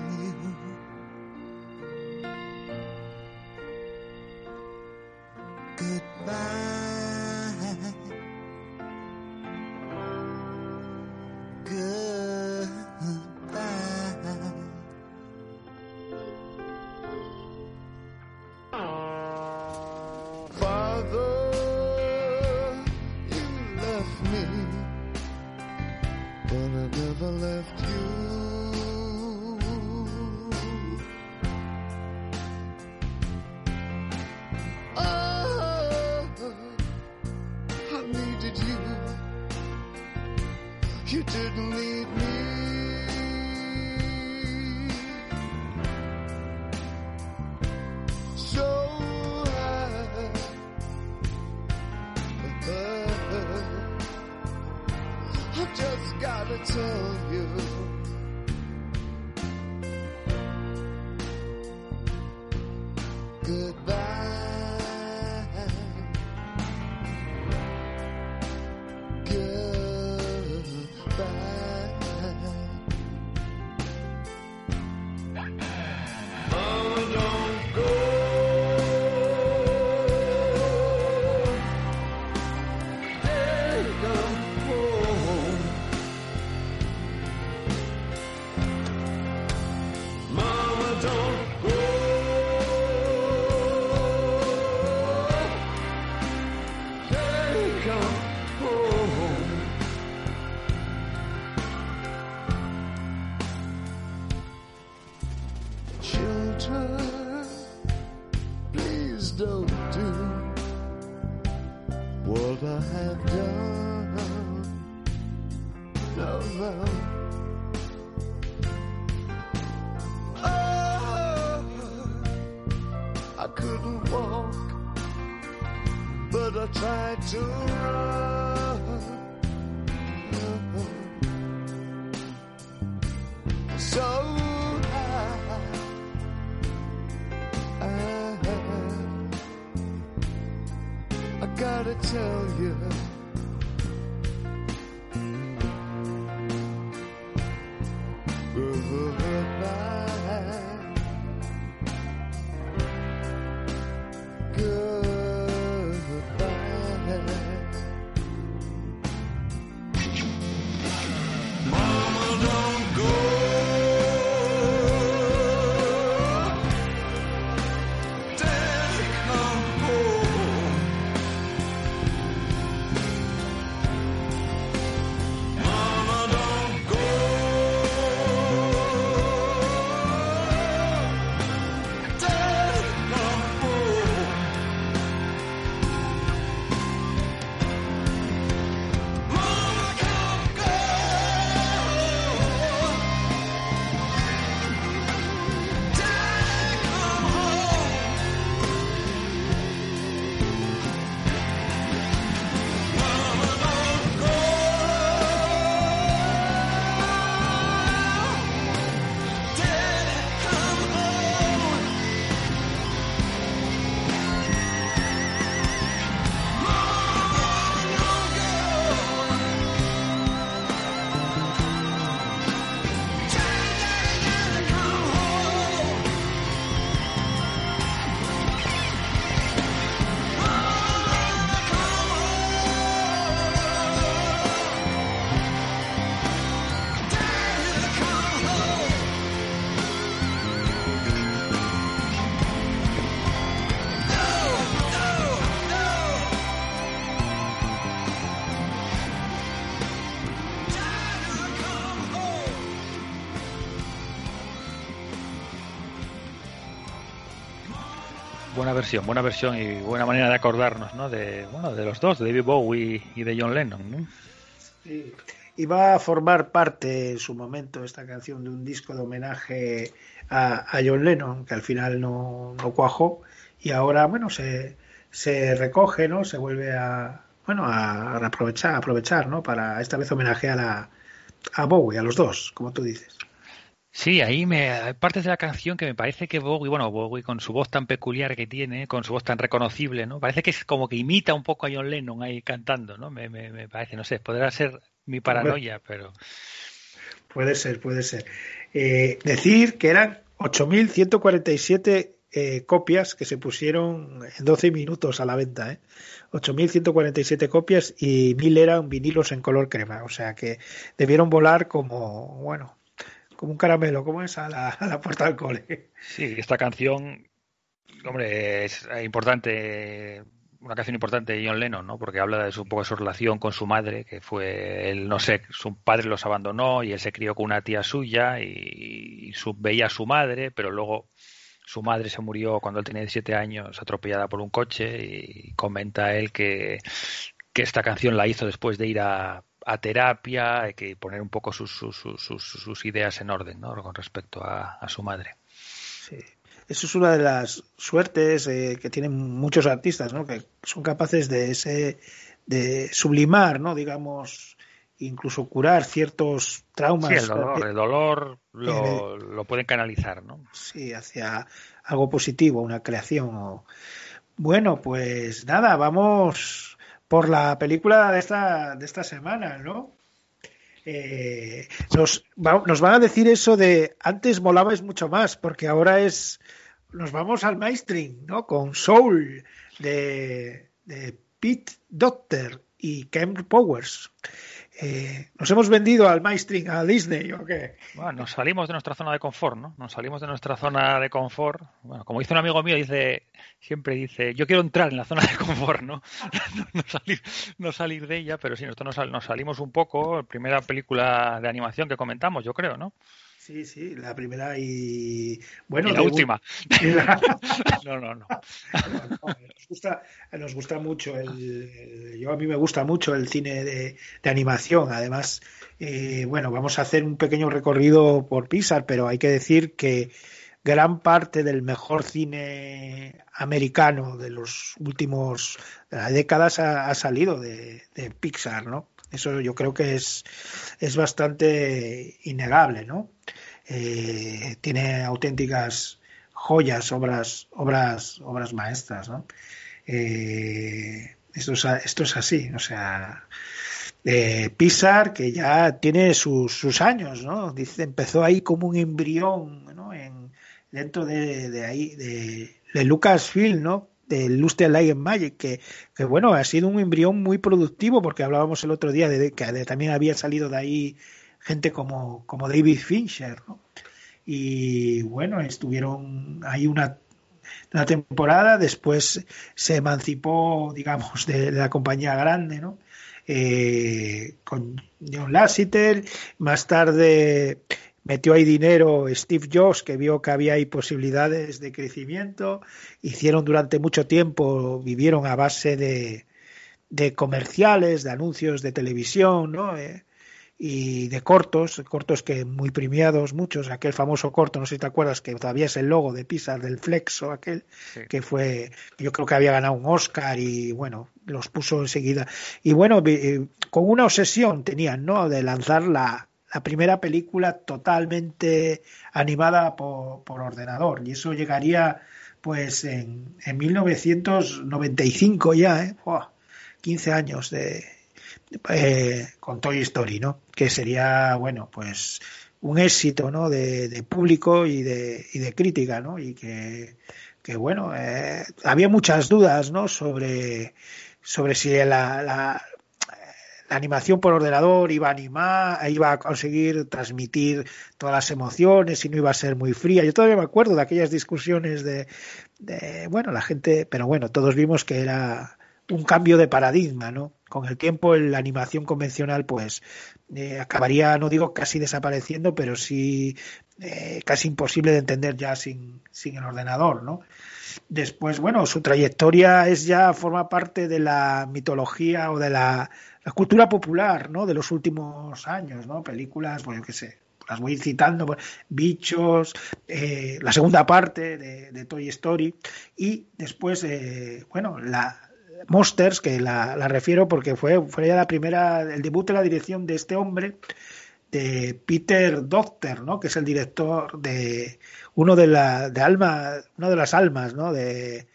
versión, buena versión y buena manera de acordarnos, ¿no? De, bueno, de los dos, de David Bowie y de John Lennon. Y va a formar parte en su momento esta canción de un disco de homenaje a, John Lennon, que al final no, no cuajó, y ahora, bueno, se, se recoge, ¿no? Se vuelve a, bueno, a, a aprovechar, a aprovechar, ¿no? Para esta vez homenajear a, a Bowie, a los dos, como tú dices. Sí, ahí me hay partes de la canción que me parece que Bowie, bueno, Bowie con su voz tan peculiar que tiene, con su voz tan reconocible, ¿no? Parece que es como que imita un poco a John Lennon ahí cantando, ¿no? Me, me, me parece, no sé, podrá ser mi paranoia, pero Puede ser, puede ser. Eh, decir que eran 8.147 eh, copias que se pusieron en 12 minutos a la venta, ¿eh? 8.147 copias y 1.000 eran vinilos en color crema, o sea que debieron volar como, bueno, como un caramelo, como es a la, puerta del cole. sí, esta canción, hombre, es importante, una canción importante de John Lennon, ¿no? Porque habla de su, poco su relación con su madre, que fue, él, no sé, su padre los abandonó y él se crió con una tía suya y, veía a su madre, pero luego su madre se murió cuando él tenía 17 años, atropellada por un coche y comenta él que que esta canción la hizo después de ir a, a terapia, hay que poner un poco sus, sus, sus, sus- ideas en orden ¿no? con respecto a, a su madre. Sí. Eso es una de las suertes eh, que tienen muchos artistas, ¿no? Que son capaces de ese, de sublimar, ¿no? Digamos, incluso curar ciertos traumas. Sí, el dolor, eh, el dolor lo, lo pueden canalizar, ¿no? sí, hacia algo positivo, una creación. o- Bueno, pues nada, vamos por la película de esta, de esta semana, ¿no? Eh, nos, va- van a decir eso de antes molabais mucho más, porque ahora es. Nos vamos al mainstream, ¿no? Con Soul de, de Pete Doctor y Ken Powers. Eh, ¿Nos hemos vendido al mainstream, a Disney o qué? Bueno, nos salimos de nuestra zona de confort, ¿no? Nos salimos de nuestra zona de confort. Bueno, como dice un amigo mío, dice, siempre dice, yo quiero entrar en la zona de confort, ¿no? no, salir, no salir de ella, pero sí, nosotros nos, sal- nos salimos un poco. Primera película de animación que comentamos, yo creo, ¿no? Sí, sí, la primera y. Bueno, y la última. y la- no, no, no. nos gusta, nos gusta mucho el, el- yo a mí me gusta mucho el cine de, de animación además eh, bueno vamos a hacer un pequeño recorrido por Pixar pero hay que decir que gran parte del mejor cine americano de los últimos de las décadas ha, ha salido de, de Pixar no eso yo creo que es es bastante innegable no Eh, tiene auténticas joyas, obras, obras, obras maestras, ¿no? Eh, esto, es, esto es así, o sea, eh, Pixar que ya tiene sus, sus años, ¿no? Dice, empezó ahí como un embrión, ¿no? En, dentro de, de ahí, de, de Lucasfilm, ¿no? De Lustre Light Magic, que, que bueno, ha sido un embrión muy productivo, porque hablábamos el otro día de, que también había salido de ahí gente como, como David Fincher, ¿no? y bueno, estuvieron ahí una, una temporada, después se emancipó, digamos, de, de la compañía grande, ¿no? Eh, con John Lasseter, más tarde metió ahí dinero Steve Jobs, que vio que había ahí posibilidades de crecimiento, hicieron durante mucho tiempo, vivieron a base de, de comerciales, de anuncios de televisión, ¿no? Eh, y de cortos, cortos que muy premiados, muchos, aquel famoso corto, no sé si te acuerdas, que todavía es el logo de Pixar, del Flexo, aquel, Sí. que fue, yo creo que había ganado un Oscar y bueno, los puso enseguida. Y bueno, eh, con una obsesión tenían, ¿no? De lanzar la, la primera película totalmente animada por, por ordenador. Y eso llegaría pues en, en 1995 ya, ¿eh? Buah, 15 años de, eh, con Toy Story, ¿no? Que sería, bueno, pues un éxito, ¿no? De, de público y de, y de crítica, ¿no? Y que, que bueno, eh, había muchas dudas, ¿no? Sobre, sobre si la, la, la animación por ordenador iba a animar, iba a conseguir transmitir todas las emociones y no iba a ser muy fría. Yo todavía me acuerdo de aquellas discusiones de, bueno, la gente, pero bueno, todos vimos que era un cambio de paradigma, ¿no? Con el tiempo la animación convencional pues eh, acabaría, no digo casi desapareciendo, pero sí eh, casi imposible de entender ya sin, sin el ordenador, ¿no? Después, bueno, su trayectoria es ya forma parte de la mitología o de la, la cultura popular, ¿no? De los últimos años, ¿no? Películas, pues yo qué sé, las voy citando, pues, Bichos, eh, la segunda parte de, Toy Story y después, eh, bueno, la Monsters, que la, refiero porque fue, fue ya la primera, el debut de la dirección de este hombre, de Peter Docter, ¿no? Que es el director de uno de la de alma, una de las almas, ¿no? De,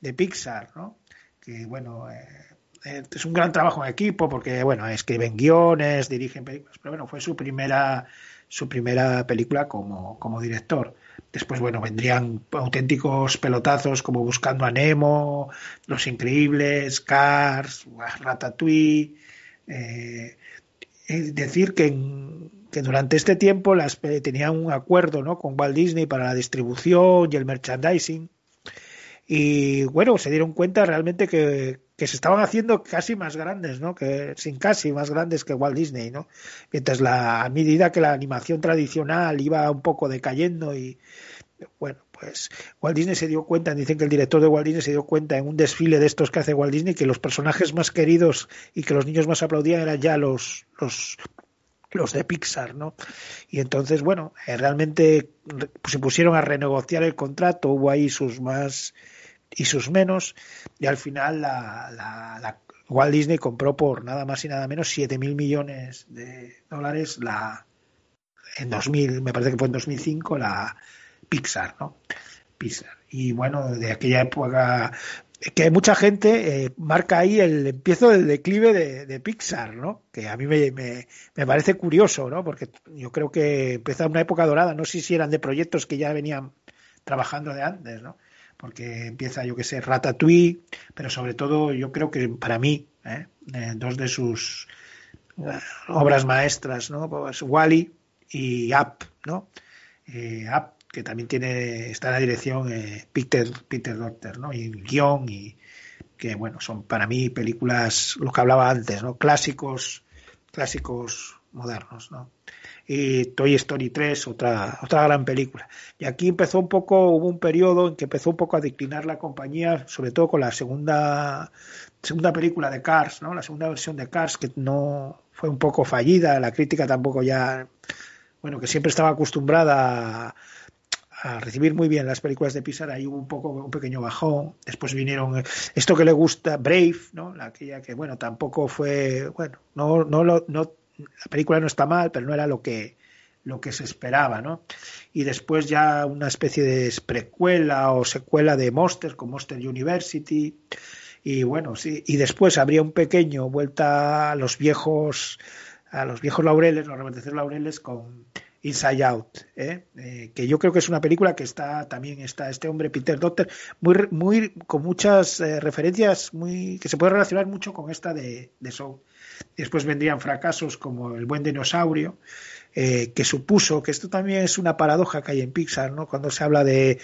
de Pixar, ¿no? Que bueno, eh, es un gran trabajo en equipo porque bueno, escriben guiones, dirigen películas, pero bueno, fue su primera su primera película como, como director. Después, bueno, vendrían auténticos pelotazos como Buscando a Nemo, Los Increíbles, Cars, Ratatouille. Eh, es decir que, que durante este tiempo las, eh, tenían un acuerdo ¿no? con Walt Disney para la distribución y el merchandising. Y bueno, se dieron cuenta realmente que, que se estaban haciendo casi más grandes, ¿no? Que sin casi más grandes que Walt Disney, ¿no? Mientras la a medida que la animación tradicional iba un poco decayendo y bueno, pues Walt Disney se dio cuenta, dicen que el director de Walt Disney se dio cuenta en un desfile de estos que hace Walt Disney que los personajes más queridos y que los niños más aplaudían eran ya los, los los de Pixar, ¿no? Y entonces, bueno, eh, realmente re- se pusieron a renegociar el contrato, hubo ahí sus más y sus menos, y al final la, la- Walt Disney compró por nada más y nada menos 7 mil millones de dólares la en 2000, me parece que fue en 2005, la Pixar, ¿no? Pixar. Y bueno, de aquella época que mucha gente eh, marca ahí el empiezo del declive de, de Pixar, ¿no? Que a mí me, me, me parece curioso, ¿no? Porque yo creo que empezó una época dorada, no sé si eran de proyectos que ya venían trabajando de antes, ¿no? Porque empieza, yo que sé, Ratatouille, pero sobre todo yo creo que para mí, ¿eh? Eh, dos de sus eh, obras maestras, ¿no? Pues Wally y Up, ¿no? Eh, Up, que también tiene, está en la dirección Peter, Peter Docter, ¿no? Y guion y que, bueno, son para mí películas, lo que hablaba antes, ¿no? Clásicos, clásicos modernos, ¿no? Y Toy Story 3, otra, otra gran película. Y aquí empezó un poco, hubo un periodo en que empezó un poco a declinar la compañía, sobre todo con la segunda, segunda película de Cars, ¿no? La segunda versión de Cars, que no fue un poco fallida, la crítica tampoco ya, bueno, que siempre estaba acostumbrada a, recibir muy bien las películas de Pixar, ahí hubo un poco un pequeño bajón. Después vinieron esto que le gusta, Brave, ¿no? La, aquella que, bueno, tampoco fue, bueno, no, no, no, la película no está mal, pero no era lo que lo que se esperaba, ¿no? Y después ya una especie de precuela o secuela de Monster con Monster University. Y bueno, sí, y después habría un pequeño vuelta a los viejos a los viejos laureles, los reverdecidos laureles con Inside Out, ¿eh? Eh, que yo creo que es una película que está también está este hombre Peter Docter muy muy con muchas eh, referencias muy que se puede relacionar mucho con esta de, de Soul. Después vendrían fracasos como El buen dinosaurio, eh, que supuso que esto también es una paradoja que hay en Pixar, ¿no? Cuando se habla de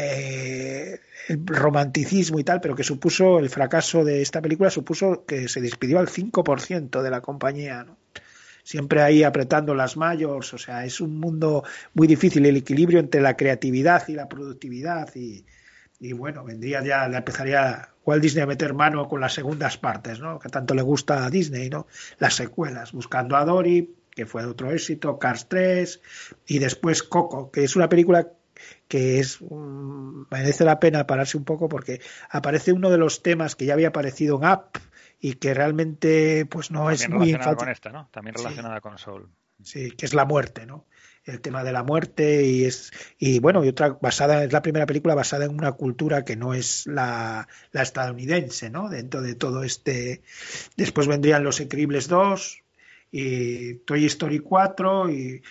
el romanticismo y tal, pero que supuso el fracaso de esta película supuso que se despidió al 5% de la compañía, ¿no? Siempre ahí apretando las mayors, o sea, es un mundo muy difícil el equilibrio entre la creatividad y la productividad y, y bueno, vendría ya, ya empezaría Walt Disney a meter mano con las segundas partes, ¿no? Que tanto le gusta a Disney, ¿no? Las secuelas, buscando a Dory, que fue otro éxito, Cars 3 y después Coco, que es una película que es mm, merece la pena pararse un poco porque aparece uno de los temas que ya había aparecido en Up y que realmente pues no es También muy relacionada infante- con esta, ¿no? También Sí. relacionada con Soul. sí, que es la muerte, ¿no? El tema de la muerte y es y bueno y otra basada es la primera película basada en una cultura que no es la, la estadounidense, ¿no? Dentro de todo este después vendrían Los Increíbles 2 y Toy Story 4 y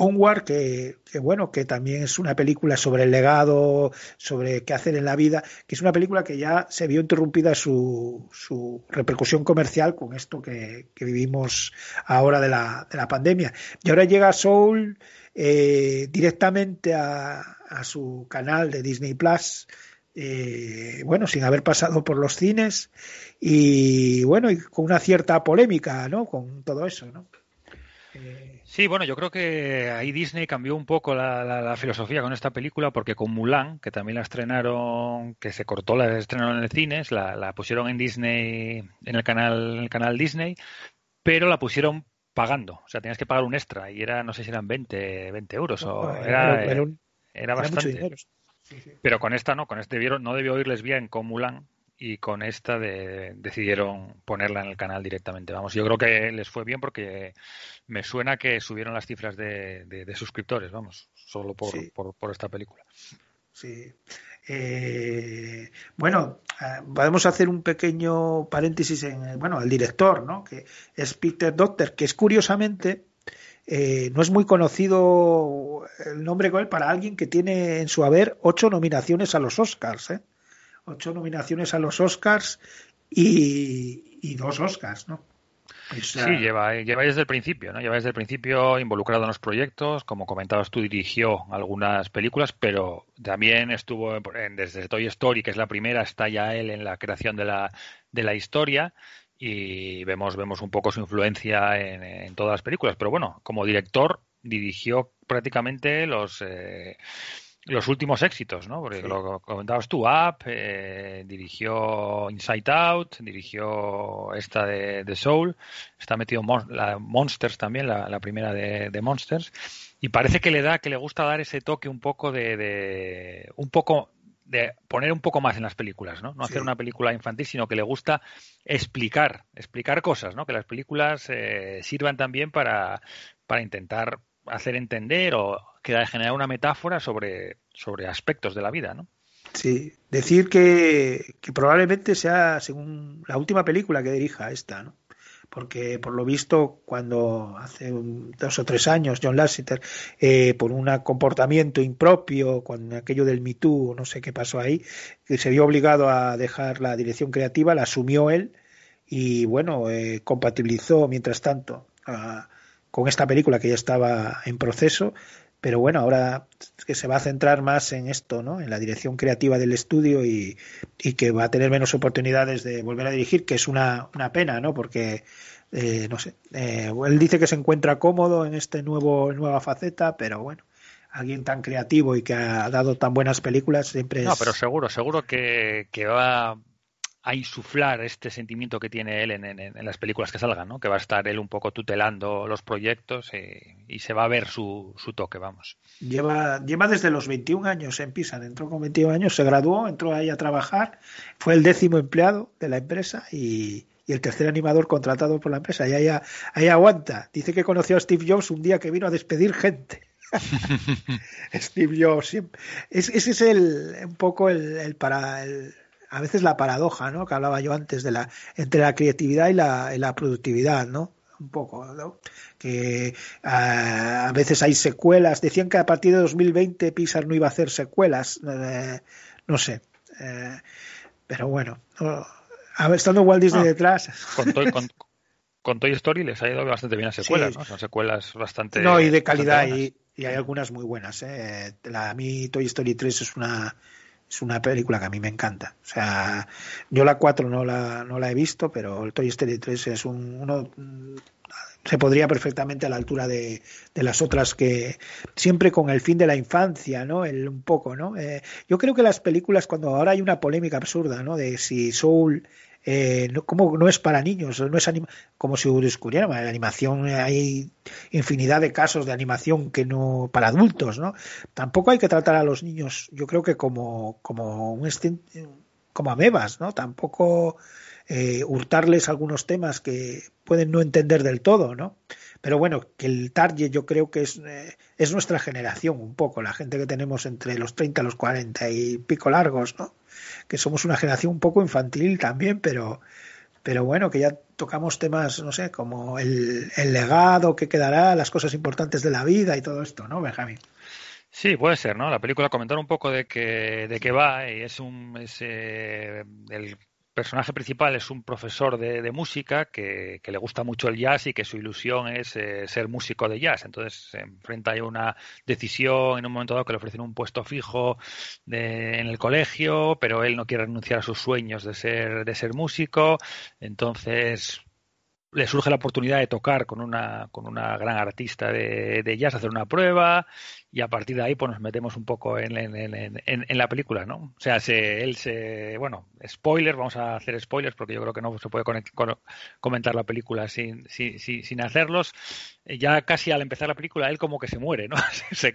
Onward que, bueno que también es una película sobre el legado sobre qué hacer en la vida que es una película que ya se vio interrumpida su, su repercusión comercial con esto que, que vivimos ahora de la, de la pandemia y ahora llega Soul eh, directamente a, a su canal de Disney Plus eh, bueno, sin haber pasado por los cines y bueno, y con una cierta polémica, ¿no? Con todo eso, ¿no? Eh, Sí, bueno, yo creo que ahí Disney cambió un poco la, la- la filosofía con esta película porque con Mulan, que también la estrenaron, que se cortó, la estrenaron en el cines, la, la pusieron en Disney, en el canal, en el canal Disney, pero la pusieron pagando, o sea, tenías que pagar un extra y era, no sé si eran 20, 20 euros o era, era un- era era mucho bastante. dinero. Sí, sí. Pero con esta no, con este debieron, no debió oírles bien con Mulan y con esta de- decidieron ponerla en el canal directamente. Vamos, yo creo que les fue bien porque me suena que subieron las cifras de, de- de suscriptores, vamos, solo por, Sí. por, por esta película. Sí. Eh, bueno, eh, podemos hacer un pequeño paréntesis en, eh, bueno, el director, ¿no? Que es Peter Docter, que es curiosamente eh, no es muy conocido el nombre con él para alguien que tiene en su haber ocho nominaciones a los Oscars, ¿eh? Ocho nominaciones a los Oscars y, dos Oscars, ¿no? Sí, lleva, lleva desde el principio, ¿no? Lleva desde el principio involucrado en los proyectos, como comentabas tú, dirigió algunas películas, pero también estuvo en- desde Toy Story, que es la primera, está ya él en la creación de la, de la historia y vemos, vemos un poco su influencia en, en todas las películas. Pero bueno, como director dirigió prácticamente los... eh, los últimos éxitos, ¿no? Porque lo comentabas tú, Up, eh, dirigió Inside Out, dirigió esta de, de Soul, está metido Mon- la Monsters también, la, la primera de, de Monsters, y parece que le da, que le gusta dar ese toque un poco de, de- un poco de poner un poco más en las películas, ¿no? No hacer Sí. una película infantil, sino que le gusta explicar, explicar cosas, ¿no? Que las películas eh, sirvan también para, para intentar hacer entender o que generar una metáfora sobre, sobre aspectos de la vida, ¿no? Sí, decir que, probablemente sea, según la última película que dirija esta, ¿no? Porque por lo visto, cuando hace un- dos o tres años John Lasseter, eh, por un comportamiento impropio, con aquello del Me Too, no sé qué pasó ahí, se vio obligado a dejar la dirección creativa, la asumió él y bueno, eh, compatibilizó mientras tanto a- con esta película que ya estaba en proceso, pero bueno, ahora que se va a centrar más en esto, ¿no? En la dirección creativa del estudio y, y que va a tener menos oportunidades de volver a dirigir, que es una, una pena, ¿no? Porque, eh, no sé, eh, él dice que se encuentra cómodo en este nuevo nueva faceta, pero bueno, alguien tan creativo y que ha dado tan buenas películas siempre es... No, pero seguro, seguro que, que va a insuflar este sentimiento que tiene él en, en- en las películas que salgan, ¿no? Que va a estar él un poco tutelando los proyectos y, y se va a ver su, su toque, vamos. Lleva, lleva desde los 21 años en Pisa, entró con 21 años, se graduó, entró ahí a trabajar, fue el décimo empleado de la empresa y, y el tercer animador contratado por la empresa. Y ahí, ahí aguanta. Dice que conoció a Steve Jobs un día que vino a despedir gente. Steve Jobs ese es el, un poco el, el para el, a veces la paradoja, ¿no? Que hablaba yo antes de la entre la creatividad y la, y la productividad, ¿no? Un poco, ¿no? Que ah, a veces hay secuelas. Decían que a partir de 2020 Pixar no iba a hacer secuelas. eh, no sé. eh, pero bueno. no. A ver, estando Walt Disney Ah. detrás. Con Toy, con, con Toy Story les ha ido bastante bien a secuelas, Sí. ¿no? Son secuelas bastante. No, y de calidad, y hay algunas muy buenas. ¿eh? La, a mí Toy Story 3 es una, es una película que a mí me encanta. O sea, yo la 4 no la, no la he visto, pero el Toy Story 3 es un, uno, mm, se podría perfectamente a la altura de, de las otras que siempre con el fin de la infancia, ¿no? El, un poco, ¿no? Eh, yo creo que las películas, cuando ahora hay una polémica absurda, ¿no? De si Soul eh, no, como no es para niños, no es anima como si descubriéramos la animación, hay infinidad de casos de animación que no para adultos, ¿no? Tampoco hay que tratar a los niños, yo creo que como como un como amebas, ¿no? Tampoco eh, hurtarles algunos temas que pueden no entender del todo, ¿no? Pero bueno, que el target yo creo que es, eh, es nuestra generación un poco, la gente que tenemos entre los 30 y los 40 y pico largos, ¿no? Que somos una generación un poco infantil también, pero, pero bueno, que ya tocamos temas, no sé, como el, el legado que quedará, las cosas importantes de la vida y todo esto, ¿no, Benjamín? Sí, puede ser, ¿no? La película comentar un poco de que de qué va y es un es, eh, el personaje principal es un profesor de, de música que, que le gusta mucho el jazz y que su ilusión es eh, ser músico de jazz. Entonces se enfrenta a una decisión en un momento dado que le ofrecen un puesto fijo de- en el colegio, pero él no quiere renunciar a sus sueños de ser de ser músico. Entonces le surge la oportunidad de tocar con una, con una gran artista de, de jazz, hacer una prueba y a partir de ahí pues nos metemos un poco en, en, en, en- la película, ¿no? O sea, se, él se, bueno, spoilers, vamos a hacer spoilers porque yo creo que no se puede conect- con- comentar la película sin, sin, sin, sin hacerlos. Eh, Ya casi al empezar la película él como que se muere, ¿no? se,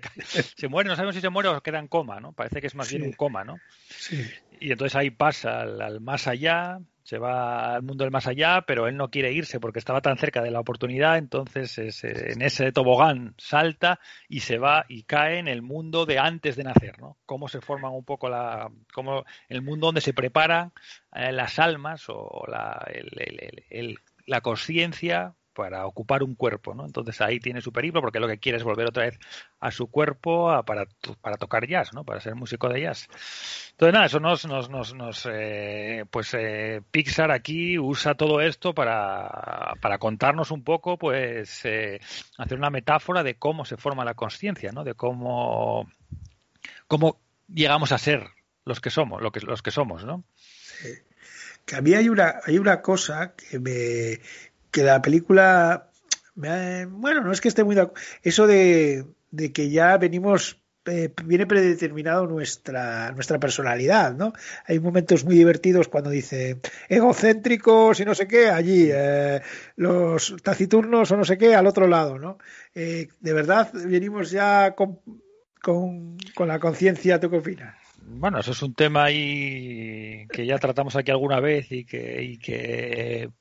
muere, no sabemos si se muere o queda en coma, ¿no? Parece que es más bien un coma, ¿no? Sí. Y entonces ahí pasa al, al más allá, se va al mundo del más allá, pero él no quiere irse porque estaba tan cerca de la oportunidad, entonces es, eh, en ese tobogán salta y se va y cae en el mundo de antes de nacer, ¿no? Cómo se forman un poco la, cómo el mundo donde se preparan eh, las almas o la, el- el- el- la conciencia para ocupar un cuerpo, ¿no? Entonces ahí tiene su periplo porque lo que quiere es volver otra vez a su cuerpo a- para, para tocar jazz, ¿no? Para ser músico de jazz. Entonces nada, eso nos, nos, nos, nos eh, pues eh, Pixar aquí usa todo esto para, para contarnos un poco, pues eh, hacer una metáfora de cómo se forma la conciencia, ¿no? De cómo, cómo llegamos a ser los que somos, lo que, los que somos, ¿no? que a mí hay una, hay una cosa que me que la película me bueno, no es que esté muy de acu- eso de, de que ya venimos eh, viene predeterminado nuestra, nuestra personalidad, ¿no? Hay momentos muy divertidos cuando dice egocéntricos y no sé qué, allí, eh, los taciturnos o no sé qué, al otro lado, ¿no? Eh, de verdad, venimos ya con, con, con la conciencia, ¿tú qué opinas? Bueno, eso es un tema ahí que ya tratamos aquí alguna vez y que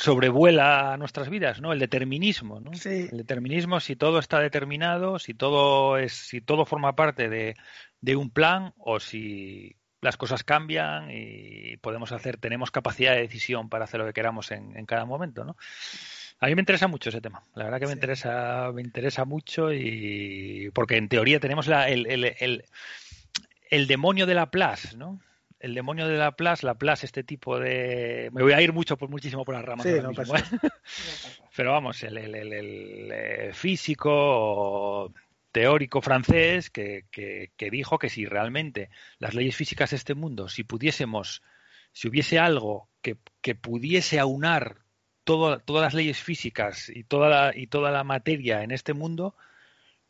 sobrevuela nuestras vidas, ¿no? El determinismo, ¿no? Sí. El determinismo, si todo está determinado, si todo es, si todo forma parte de, de un plan o si las cosas cambian y podemos hacer, tenemos capacidad de decisión para hacer lo que queramos en, en cada momento, ¿no? A mí me interesa mucho ese tema. La verdad que me Sí. interesa, me interesa mucho y porque en teoría tenemos la, el, el, el, el demonio de la Place, ¿no? El demonio de la Place, la Place, este tipo de. Me voy a ir mucho, por muchísimo por las ramas. Sí, ahora no mismo, ¿eh? Pero vamos, el, el, el, el, físico o teórico francés que, que, que dijo que si realmente las leyes físicas de este mundo, si pudiésemos, si hubiese algo que, que pudiese aunar todo- todas las leyes físicas y toda la, y toda la materia en este mundo,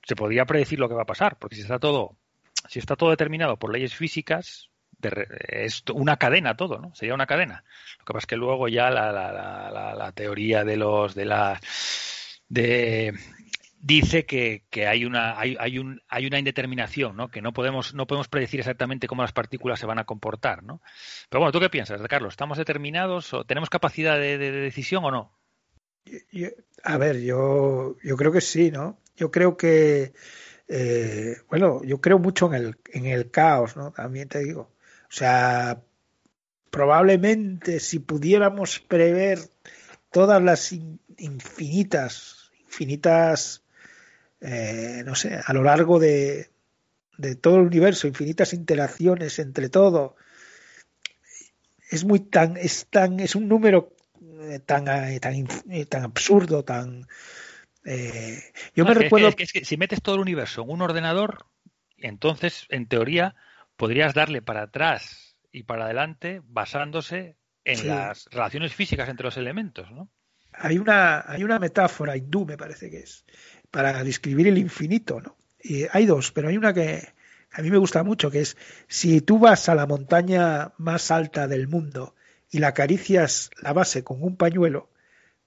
se podría predecir lo que va a pasar, porque si está todo, si está todo determinado por leyes físicas, de es una cadena todo, ¿no? Sería una cadena. Lo que pasa es que luego ya la, la, la, teoría de los de la de dice que, que hay una hay, hay un hay una indeterminación, ¿no? Que no podemos no podemos predecir exactamente cómo las partículas se van a comportar, ¿no? Pero bueno, ¿tú qué piensas, Carlos? ¿Estamos determinados o tenemos capacidad de, de- de decisión o no? A ver, yo, yo creo que sí, ¿no? Yo creo que, eh, bueno, yo creo mucho en el, en el caos, ¿no? También te digo. O sea, probablemente si pudiéramos prever todas las in- infinitas, infinitas, eh, no sé, a lo largo de, de todo el universo, infinitas interacciones entre todo, es muy tan, es tan, es un número eh, tan, eh, tan, eh, tan absurdo, tan eh, yo No, me es que- recuerdo es que, es que si metes todo el universo en un ordenador, entonces, en teoría, podrías darle para atrás y para adelante basándose en Sí. las relaciones físicas entre los elementos, ¿no? hay una hay una metáfora hindú me parece que es para describir el infinito no y hay dos pero hay una que a mí me gusta mucho que es si tú vas a la montaña más alta del mundo y la acaricias la base con un pañuelo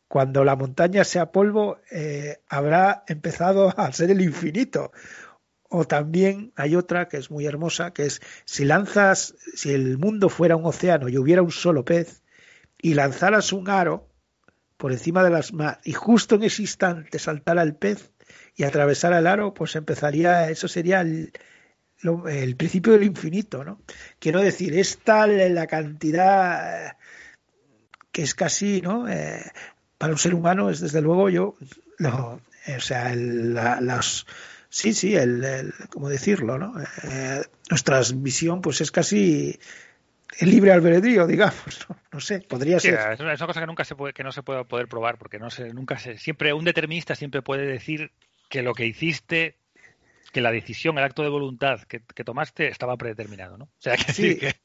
cuando la montaña sea polvo eh, habrá empezado a ser el infinito o también hay otra que es muy hermosa que es si lanzas si el mundo fuera un océano y hubiera un solo pez y lanzaras un aro por encima de las mar y justo en ese instante saltara el pez y atravesara el aro, pues empezaría, eso sería el, el principio del infinito, ¿no? Quiero decir, es tal la cantidad eh, que es casi, ¿no? Eh, para un ser humano es desde luego yo, lo, o sea, el, sí, sí, el, el- ¿cómo decirlo, no? Eh, nuestra visión, pues es casi el libre albedrío, digamos, ¿no? No sé, podría Sí, ser. es una, es una cosa que nunca se puede, que no se puede poder probar, porque no se, nunca se, siempre un determinista siempre puede decir que lo que hiciste, que la decisión, el acto de voluntad que, que tomaste estaba predeterminado, ¿no? O sea, que, Sí. que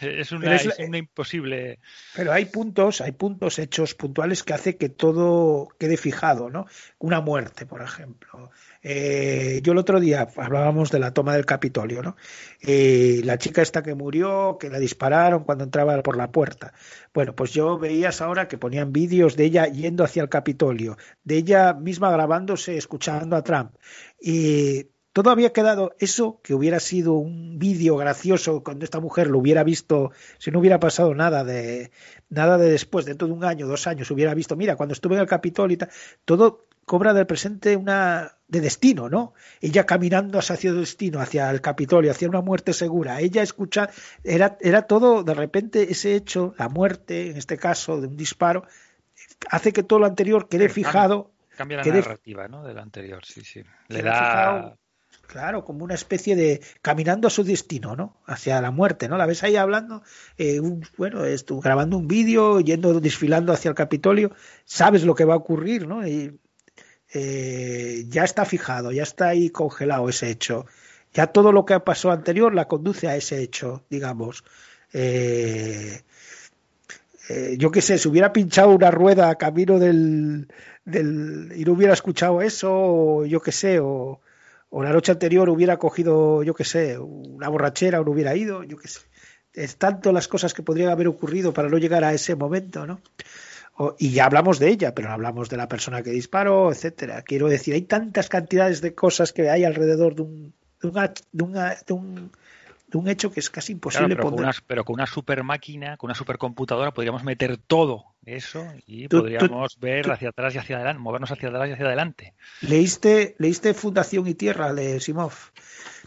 es una, es una imposible. Pero hay puntos, hay puntos hechos puntuales que hace que todo quede fijado, ¿no? Una muerte, por ejemplo. Eh, yo el otro día hablábamos de la toma del Capitolio, ¿no? Eh, la chica esta que murió, que la dispararon cuando entraba por la puerta. Bueno, pues yo veías ahora que ponían vídeos de ella yendo hacia el Capitolio, de ella misma grabándose, escuchando a Trump. Y todo había quedado eso que hubiera sido un vídeo gracioso cuando esta mujer lo hubiera visto, si no hubiera pasado nada de nada de después, dentro de un año, dos años, hubiera visto, mira, cuando estuve en el Capitolio y tal, todo cobra del presente una de destino, ¿no? Ella caminando hacia el destino, hacia el Capitolio, hacia una muerte segura. Ella escucha, era, era todo, de repente, ese hecho, la muerte, en este caso, de un disparo, hace que todo lo anterior quede fijado, Cambia la Quede- narrativa, ¿no? De la anterior, sí, sí. Le da. Claro, como una especie de caminando a su destino, ¿no? Hacia la muerte, ¿no? La ves ahí hablando, eh, bueno, estu- grabando un vídeo, yendo, desfilando hacia el Capitolio, sabes lo que va a ocurrir, ¿no? Y eh, ya está fijado, ya está ahí congelado ese hecho. Ya todo lo que pasó anterior la conduce a ese hecho, digamos. Eh, eh, yo qué sé, si hubiera pinchado una rueda a camino del, del y no hubiera escuchado eso, o yo qué sé, o, o la noche anterior hubiera cogido, yo qué sé, una borrachera o no hubiera ido, yo qué sé. Es tanto las cosas que podrían haber ocurrido para no llegar a ese momento, ¿no? Y ya hablamos de ella, pero no hablamos de la persona que disparó, etcétera. Quiero decir, hay tantas cantidades de cosas que hay alrededor de un, de de un, de un hecho que es casi Claro, imposible pero, con una, pero con una super máquina, con una supercomputadora, podríamos meter todo eso y Tú- tú- podríamos ver tú- hacia atrás y hacia adelante, movernos hacia atrás y hacia adelante. ¿Leíste, ¿Leíste Fundación y Tierra de Simov?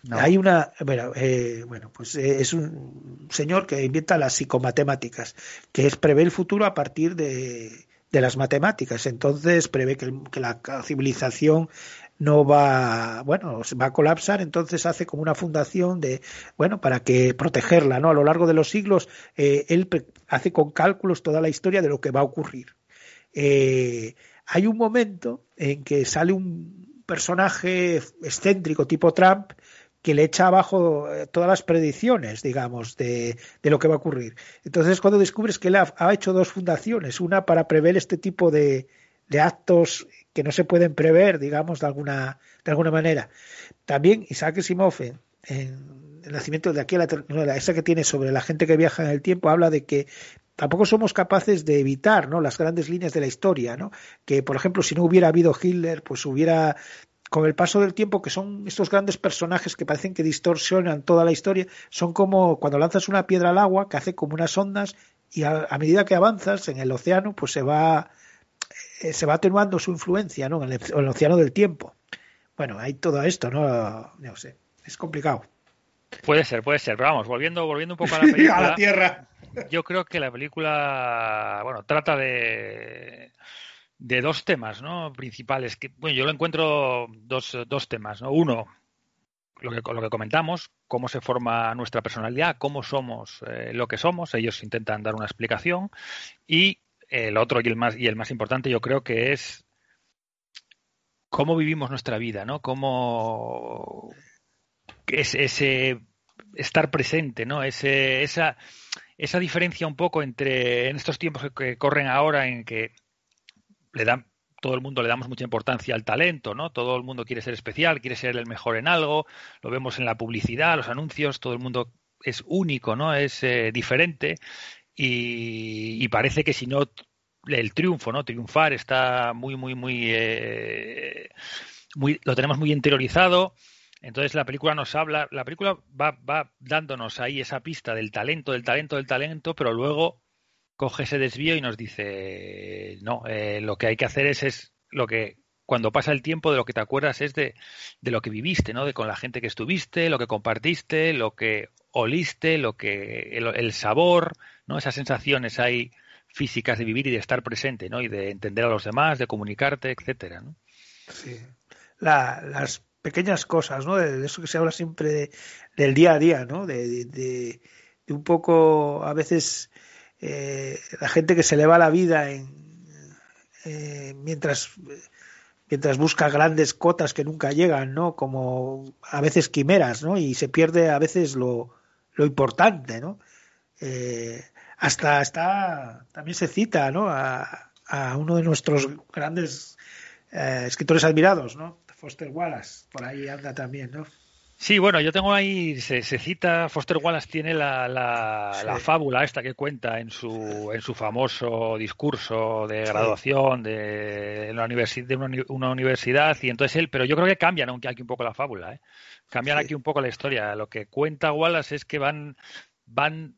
No. Hay una, bueno, eh, bueno, pues eh, es un señor que inventa las psicomatemáticas, que es prevé el futuro a partir de, de las matemáticas. Entonces prevé que la civilización no va, bueno, va a colapsar, entonces hace como una fundación de, bueno, para que protegerla, ¿no? A lo largo de los siglos, eh, él hace con cálculos toda la historia de lo que va a ocurrir. Eh, hay un momento en que sale un personaje excéntrico tipo Trump que le echa abajo eh, todas las predicciones, digamos, de, de lo que va a ocurrir. Entonces, cuando descubres que él ha, ha hecho dos fundaciones, una para prever este tipo de, de actos que no se pueden prever, digamos, de alguna, de alguna manera. También Isaac Asimov, en, en El nacimiento de aquí a la eternidad, esa que tiene sobre la gente que viaja en el tiempo, habla de que tampoco somos capaces de evitar ¿no? las grandes líneas de la historia, ¿no? que por ejemplo si no hubiera habido Hitler, pues hubiera con el paso del tiempo, que son estos grandes personajes que parecen que distorsionan toda la historia, son como cuando lanzas una piedra al agua, que hace como unas ondas, y a, medida que avanzas en el océano, pues se va, se va atenuando su influencia ¿no? en, el, en el océano del tiempo. Bueno, hay todo esto, ¿no? No sé, es complicado. Puede ser, puede ser, pero vamos, volviendo, volviendo un poco a la película. a la tierra. Yo creo que la película, bueno, trata de, de dos temas, ¿no? Principales. Que, bueno, yo lo encuentro dos, dos temas, ¿no? Uno, lo que, lo que comentamos, cómo se forma nuestra personalidad, cómo somos eh, lo que somos. Ellos intentan dar una explicación. Y el otro y el más, y el más importante, yo creo que es cómo vivimos nuestra vida, ¿no? Cómo es ese estar presente, ¿no? Ese, esa, esa diferencia un poco entre en estos tiempos que, corren ahora en que le dan todo el mundo le damos mucha importancia al talento, ¿no? Todo el mundo quiere ser especial, quiere ser el mejor en algo, lo vemos en la publicidad, los anuncios, todo el mundo es único, ¿no? Es eh, diferente y, parece que si no el triunfo, ¿no? Triunfar está muy, muy, muy, eh, lo tenemos muy interiorizado. Entonces la película nos habla, la película va, va dándonos ahí esa pista del talento, del talento, del talento, pero luego coge ese desvío y nos dice, no, eh, lo que hay que hacer es, es lo que cuando pasa el tiempo de lo que te acuerdas es de, de, lo que viviste, ¿no? De con la gente que estuviste, lo que compartiste, lo que oliste, lo que el sabor, ¿no? Esas sensaciones hay físicas de vivir y de estar presente, ¿no? Y de entender a los demás, de comunicarte, etcétera. Sí. La, las pequeñas cosas, ¿no? De, de, eso que se habla siempre de, del día a día, ¿no? De un poco a veces eh, la gente que se le va la vida en, eh, mientras mientras busca grandes cotas que nunca llegan, ¿no? Como a veces quimeras, ¿no? Y se pierde a veces lo, lo importante, ¿no? Eh, hasta está también se cita, ¿no? A, a uno de nuestros grandes eh, escritores admirados, ¿no? Foster Wallace, por ahí anda también, ¿no? Sí, bueno, yo tengo ahí, se, se cita, Foster Wallace tiene la, la, sí. la, fábula esta que cuenta en su, en su famoso discurso de graduación de, la universidad, de una, una, universidad, y entonces él, pero yo creo que cambian aunque aquí un poco la fábula, ¿eh? cambian sí. aquí un poco la historia. Lo que cuenta Wallace es que van, van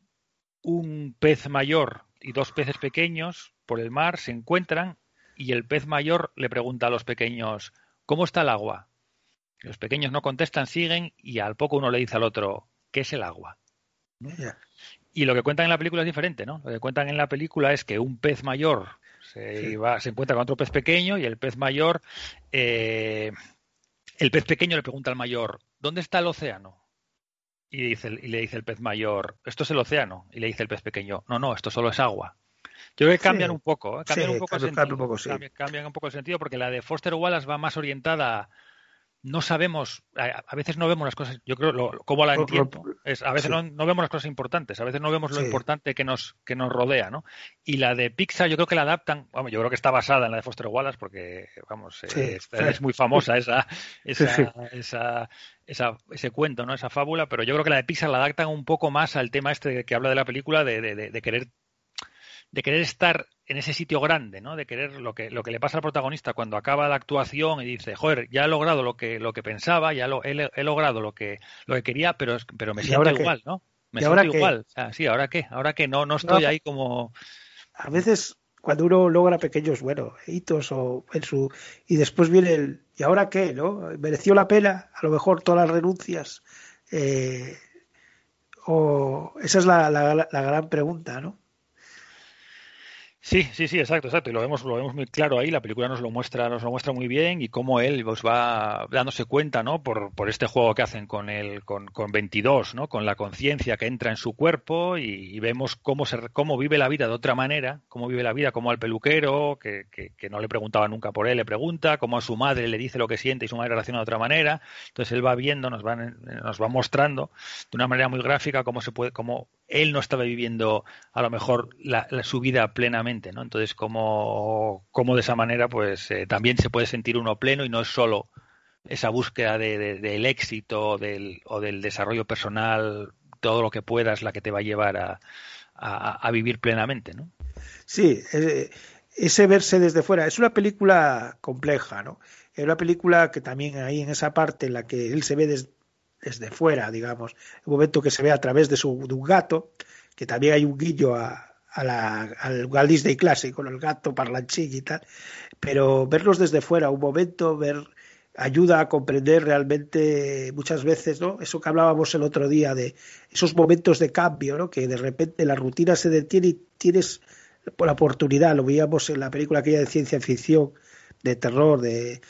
un pez mayor y dos peces pequeños por el mar, se encuentran y el pez mayor le pregunta a los pequeños, ¿cómo está el agua? Los pequeños no contestan, siguen y al poco uno le dice al otro, ¿qué es el agua? Y lo que cuentan en la película es diferente, ¿no? Lo que cuentan en la película es que un pez mayor se, sí. va, se encuentra con otro pez pequeño y el pez mayor, eh, el pez pequeño le pregunta al mayor, ¿dónde está el océano? Y, dice, y le dice el pez mayor, esto es el océano. Y le dice el pez pequeño, no, no, esto solo es agua. Yo creo que cambian sí. un poco, ¿eh? cambian, sí, un poco el sentido, un poco, cambian, cambian un poco el sentido porque la de Foster Wallace va más orientada a no sabemos, a, a veces no vemos las cosas, yo creo, lo, como la entiendo, es, a veces sí. no, no vemos las cosas importantes, a veces no vemos lo Sí. importante que nos, que nos rodea, ¿no? Y la de Pixar yo creo que la adaptan, vamos, yo creo que está basada en la de Foster Wallace porque, vamos, eh, es, muy famosa esa, esa, esa, esa- ese cuento, ¿no? Esa fábula, pero yo creo que la de Pixar la adaptan un poco más al tema este que habla de la película de, de- de- de querer de querer estar en ese sitio grande, ¿no? De querer lo que lo que le pasa al protagonista cuando acaba la actuación y dice, joder, ya he logrado lo que lo que pensaba, ya lo he, he logrado lo que lo que quería, pero pero me ¿Y siento qué? igual, ¿no? Me ¿Y ahora siento qué? igual. O sea, sí, ahora qué, ahora qué, no no estoy No. ahí como A veces cuando uno logra pequeños, bueno, hitos o en su y después viene el ¿y ahora qué? ¿No? ¿Mereció la pena? A lo mejor todas las renuncias. Eh, o esa es la, la- la gran pregunta, ¿no? Sí, sí, sí, exacto, exacto. Y lo vemos, lo vemos muy claro ahí. La película nos lo muestra, nos lo muestra muy bien y cómo él pues, va dándose cuenta, ¿no? Por, por este juego que hacen con el, con, con 22, ¿no? Con la conciencia que entra en su cuerpo y, vemos cómo se, cómo vive la vida de otra manera, cómo vive la vida, como al peluquero que, que, que no le preguntaba nunca por él, le pregunta, cómo a su madre le dice lo que siente y su madre reacciona de otra manera. Entonces él va viendo, nos va, nos va mostrando de una manera muy gráfica cómo se puede, cómo él no estaba viviendo a lo mejor la, la- su vida plenamente, ¿no? Entonces, cómo, cómo de esa manera, pues eh, también se puede sentir uno pleno y no es solo esa búsqueda de- de- del éxito o del desarrollo personal, todo lo que puedas, la que te va a llevar a vivir plenamente, ¿no? Sí, eh, ese verse desde fuera. Es una película compleja, ¿no? Es una película que también ahí en esa parte en la que él se ve des- desde fuera, digamos, un momento que se ve a través de, su, de un gato, que también hay un guillo a, a la, al Walt Disney clásico, el gato parlanchín y tal, pero verlos desde fuera, un momento, ver ayuda a comprender realmente muchas veces, ¿no? Eso que hablábamos el otro día de esos momentos de cambio, ¿no? Que de repente la rutina se detiene y tienes la oportunidad, lo veíamos en la película aquella de ciencia ficción, de terror, de,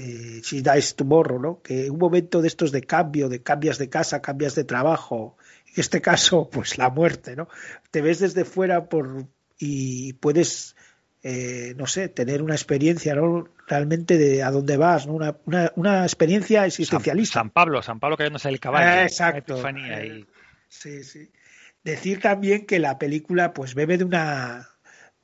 de She Dies Tomorrow, ¿no? Que un momento de estos de cambio, de cambias de casa, cambias de trabajo, en este caso, pues la muerte, ¿no? Te ves desde fuera por y puedes eh, no sé, tener una experiencia ¿no? realmente de a dónde vas, ¿no? una, una, una experiencia existencialista. San Pablo, San Pablo cayéndose del caballo. Eh, exacto. Eh, y- Sí, sí. Decir también que la película pues bebe de una,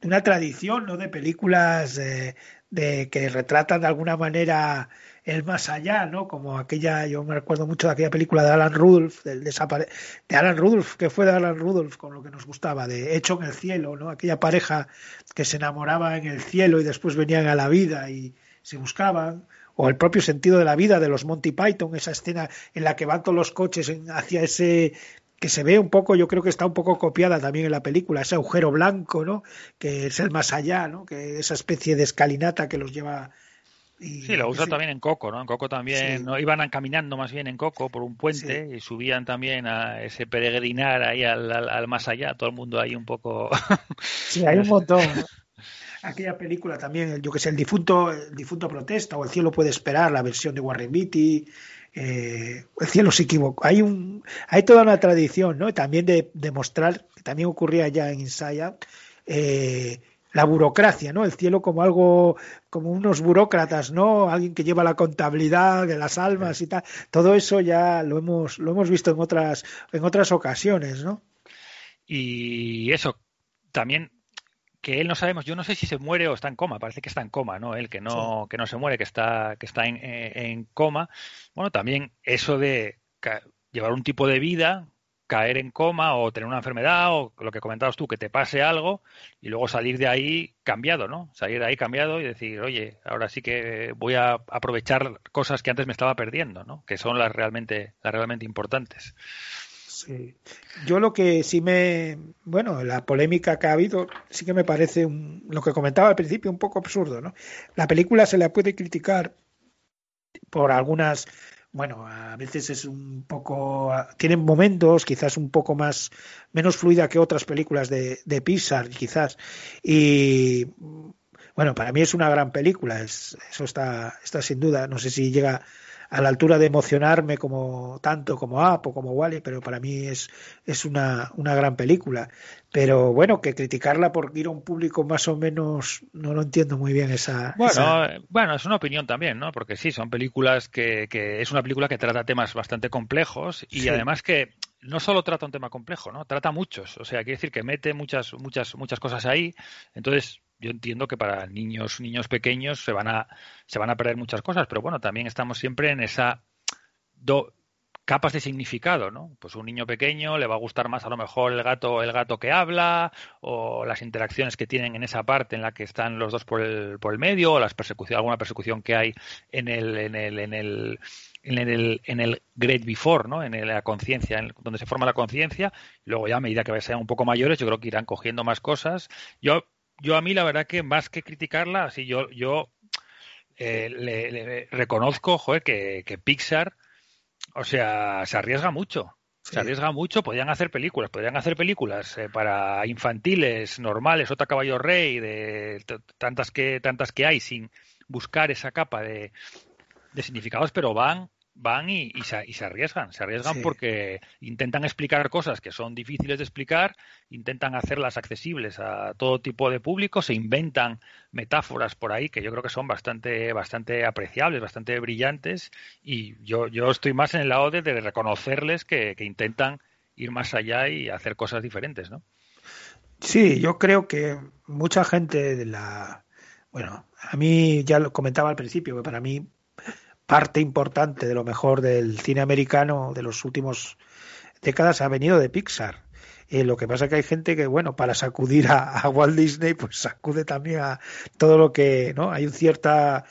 de una tradición, ¿no? De películas eh, de que retratan de alguna manera el más allá, ¿no? Como aquella, yo me recuerdo mucho de aquella película de Alan Rudolph, del desapare de Alan Rudolph, que fue de Alan Rudolph con lo que nos gustaba, de Hecho en el cielo, ¿no? Aquella pareja que se enamoraba en el cielo y después venían a la vida y se buscaban, o el propio sentido de la vida de los Monty Python, esa escena en la que van todos los coches hacia ese que se ve un poco, yo creo que está un poco copiada también en la película, ese agujero blanco, ¿no? Que es el más allá, ¿no? Que esa especie de escalinata que los lleva y- Sí, lo usa sí. también en Coco, ¿no? En Coco también, Sí. ¿no? Iban caminando más bien en Coco por un puente y subían también a ese peregrinar ahí al, al- al más allá, todo el mundo ahí un poco... Sí, hay un montón. ¿no? Aquella película también, yo que sé, el difunto, el difunto protesta o el cielo puede esperar, la versión de Warren Beatty, eh, el cielo se equivocó. Hay un, hay toda una tradición, ¿no? También de demostrar que también ocurría ya en Out, eh, la burocracia, ¿no? El cielo como algo, como unos burócratas, ¿no? Alguien que lleva la contabilidad de las almas y tal. Todo eso ya lo hemos, lo hemos visto en otras, en otras ocasiones, ¿no? Y eso, también que él no sabemos, yo no sé si se muere o está en coma, parece que está en coma, ¿no? Él que no, que no se muere, que está, que está en, eh, en coma. Bueno, también eso de llevar un tipo de vida, caer en coma o tener una enfermedad o lo que comentabas tú, que te pase algo y luego salir de ahí cambiado, ¿no? Salir de ahí cambiado y decir, oye, ahora sí que voy a aprovechar cosas que antes me estaba perdiendo, ¿no? Que son las realmente, las realmente importantes. Sí. Yo lo que sí me, bueno, la polémica que ha habido, sí que me parece un- lo que comentaba al principio un poco absurdo, ¿no? La película se la puede criticar por algunas, bueno, a veces es un poco, tienen momentos quizás un poco más, menos fluida que otras películas de, de Pixar, quizás, y bueno, para mí es una gran película, es, eso está, está sin duda, no sé si llega a la altura de emocionarme como tanto como Up o como Wally, pero para mí es, es una, una gran película. Pero bueno, que criticarla por ir a un público más o menos, no lo entiendo muy bien esa. Bueno, esa- bueno, es una opinión también, ¿no? Porque sí, son películas que, que es una película que trata temas bastante complejos y Sí. además que no solo trata un tema complejo, ¿no? Trata muchos, o sea, quiere decir que mete muchas, muchas, muchas cosas ahí. Entonces, yo entiendo que para niños, niños pequeños se van a, se van a perder muchas cosas, pero bueno, también estamos siempre en esa do- capas de significado, ¿no? Pues un niño pequeño le va a gustar más a lo mejor el gato, el gato que habla, o las interacciones que tienen en esa parte en la que están los dos por el, por el medio, o las persecución, alguna persecución que hay en el, en el, en el, en el, en el Great Before, ¿no? En la conciencia, donde se forma la conciencia. Luego ya a medida que sean un poco mayores, yo creo que irán cogiendo más cosas. Yo, yo a mí la verdad que más que criticarla, así yo, yo eh, le, le reconozco, joder, que, que Pixar, o sea, se arriesga mucho. Sí. Se arriesga mucho, podrían hacer películas, podrían hacer películas eh, para infantiles, normales, Otra Caballo Rey, de tantas que, tantas que hay, sin buscar esa capa de, de significados, pero van, van y, y se, y se arriesgan, se arriesgan Sí. porque intentan explicar cosas que son difíciles de explicar, intentan hacerlas accesibles a todo tipo de público, se inventan metáforas por ahí que yo creo que son bastante, bastante apreciables, bastante brillantes, y yo, yo estoy más en el lado de, de reconocerles que, que intentan ir más allá y hacer cosas diferentes, ¿no? Sí, yo creo que mucha gente de la. Bueno, a mí ya lo comentaba al principio, que para mí parte importante de lo mejor del cine americano de los últimos décadas ha venido de Pixar. Eh, lo que pasa que hay gente que, bueno, para sacudir a, Walt Disney, pues sacude también a todo lo que, ¿no? Hay un cierta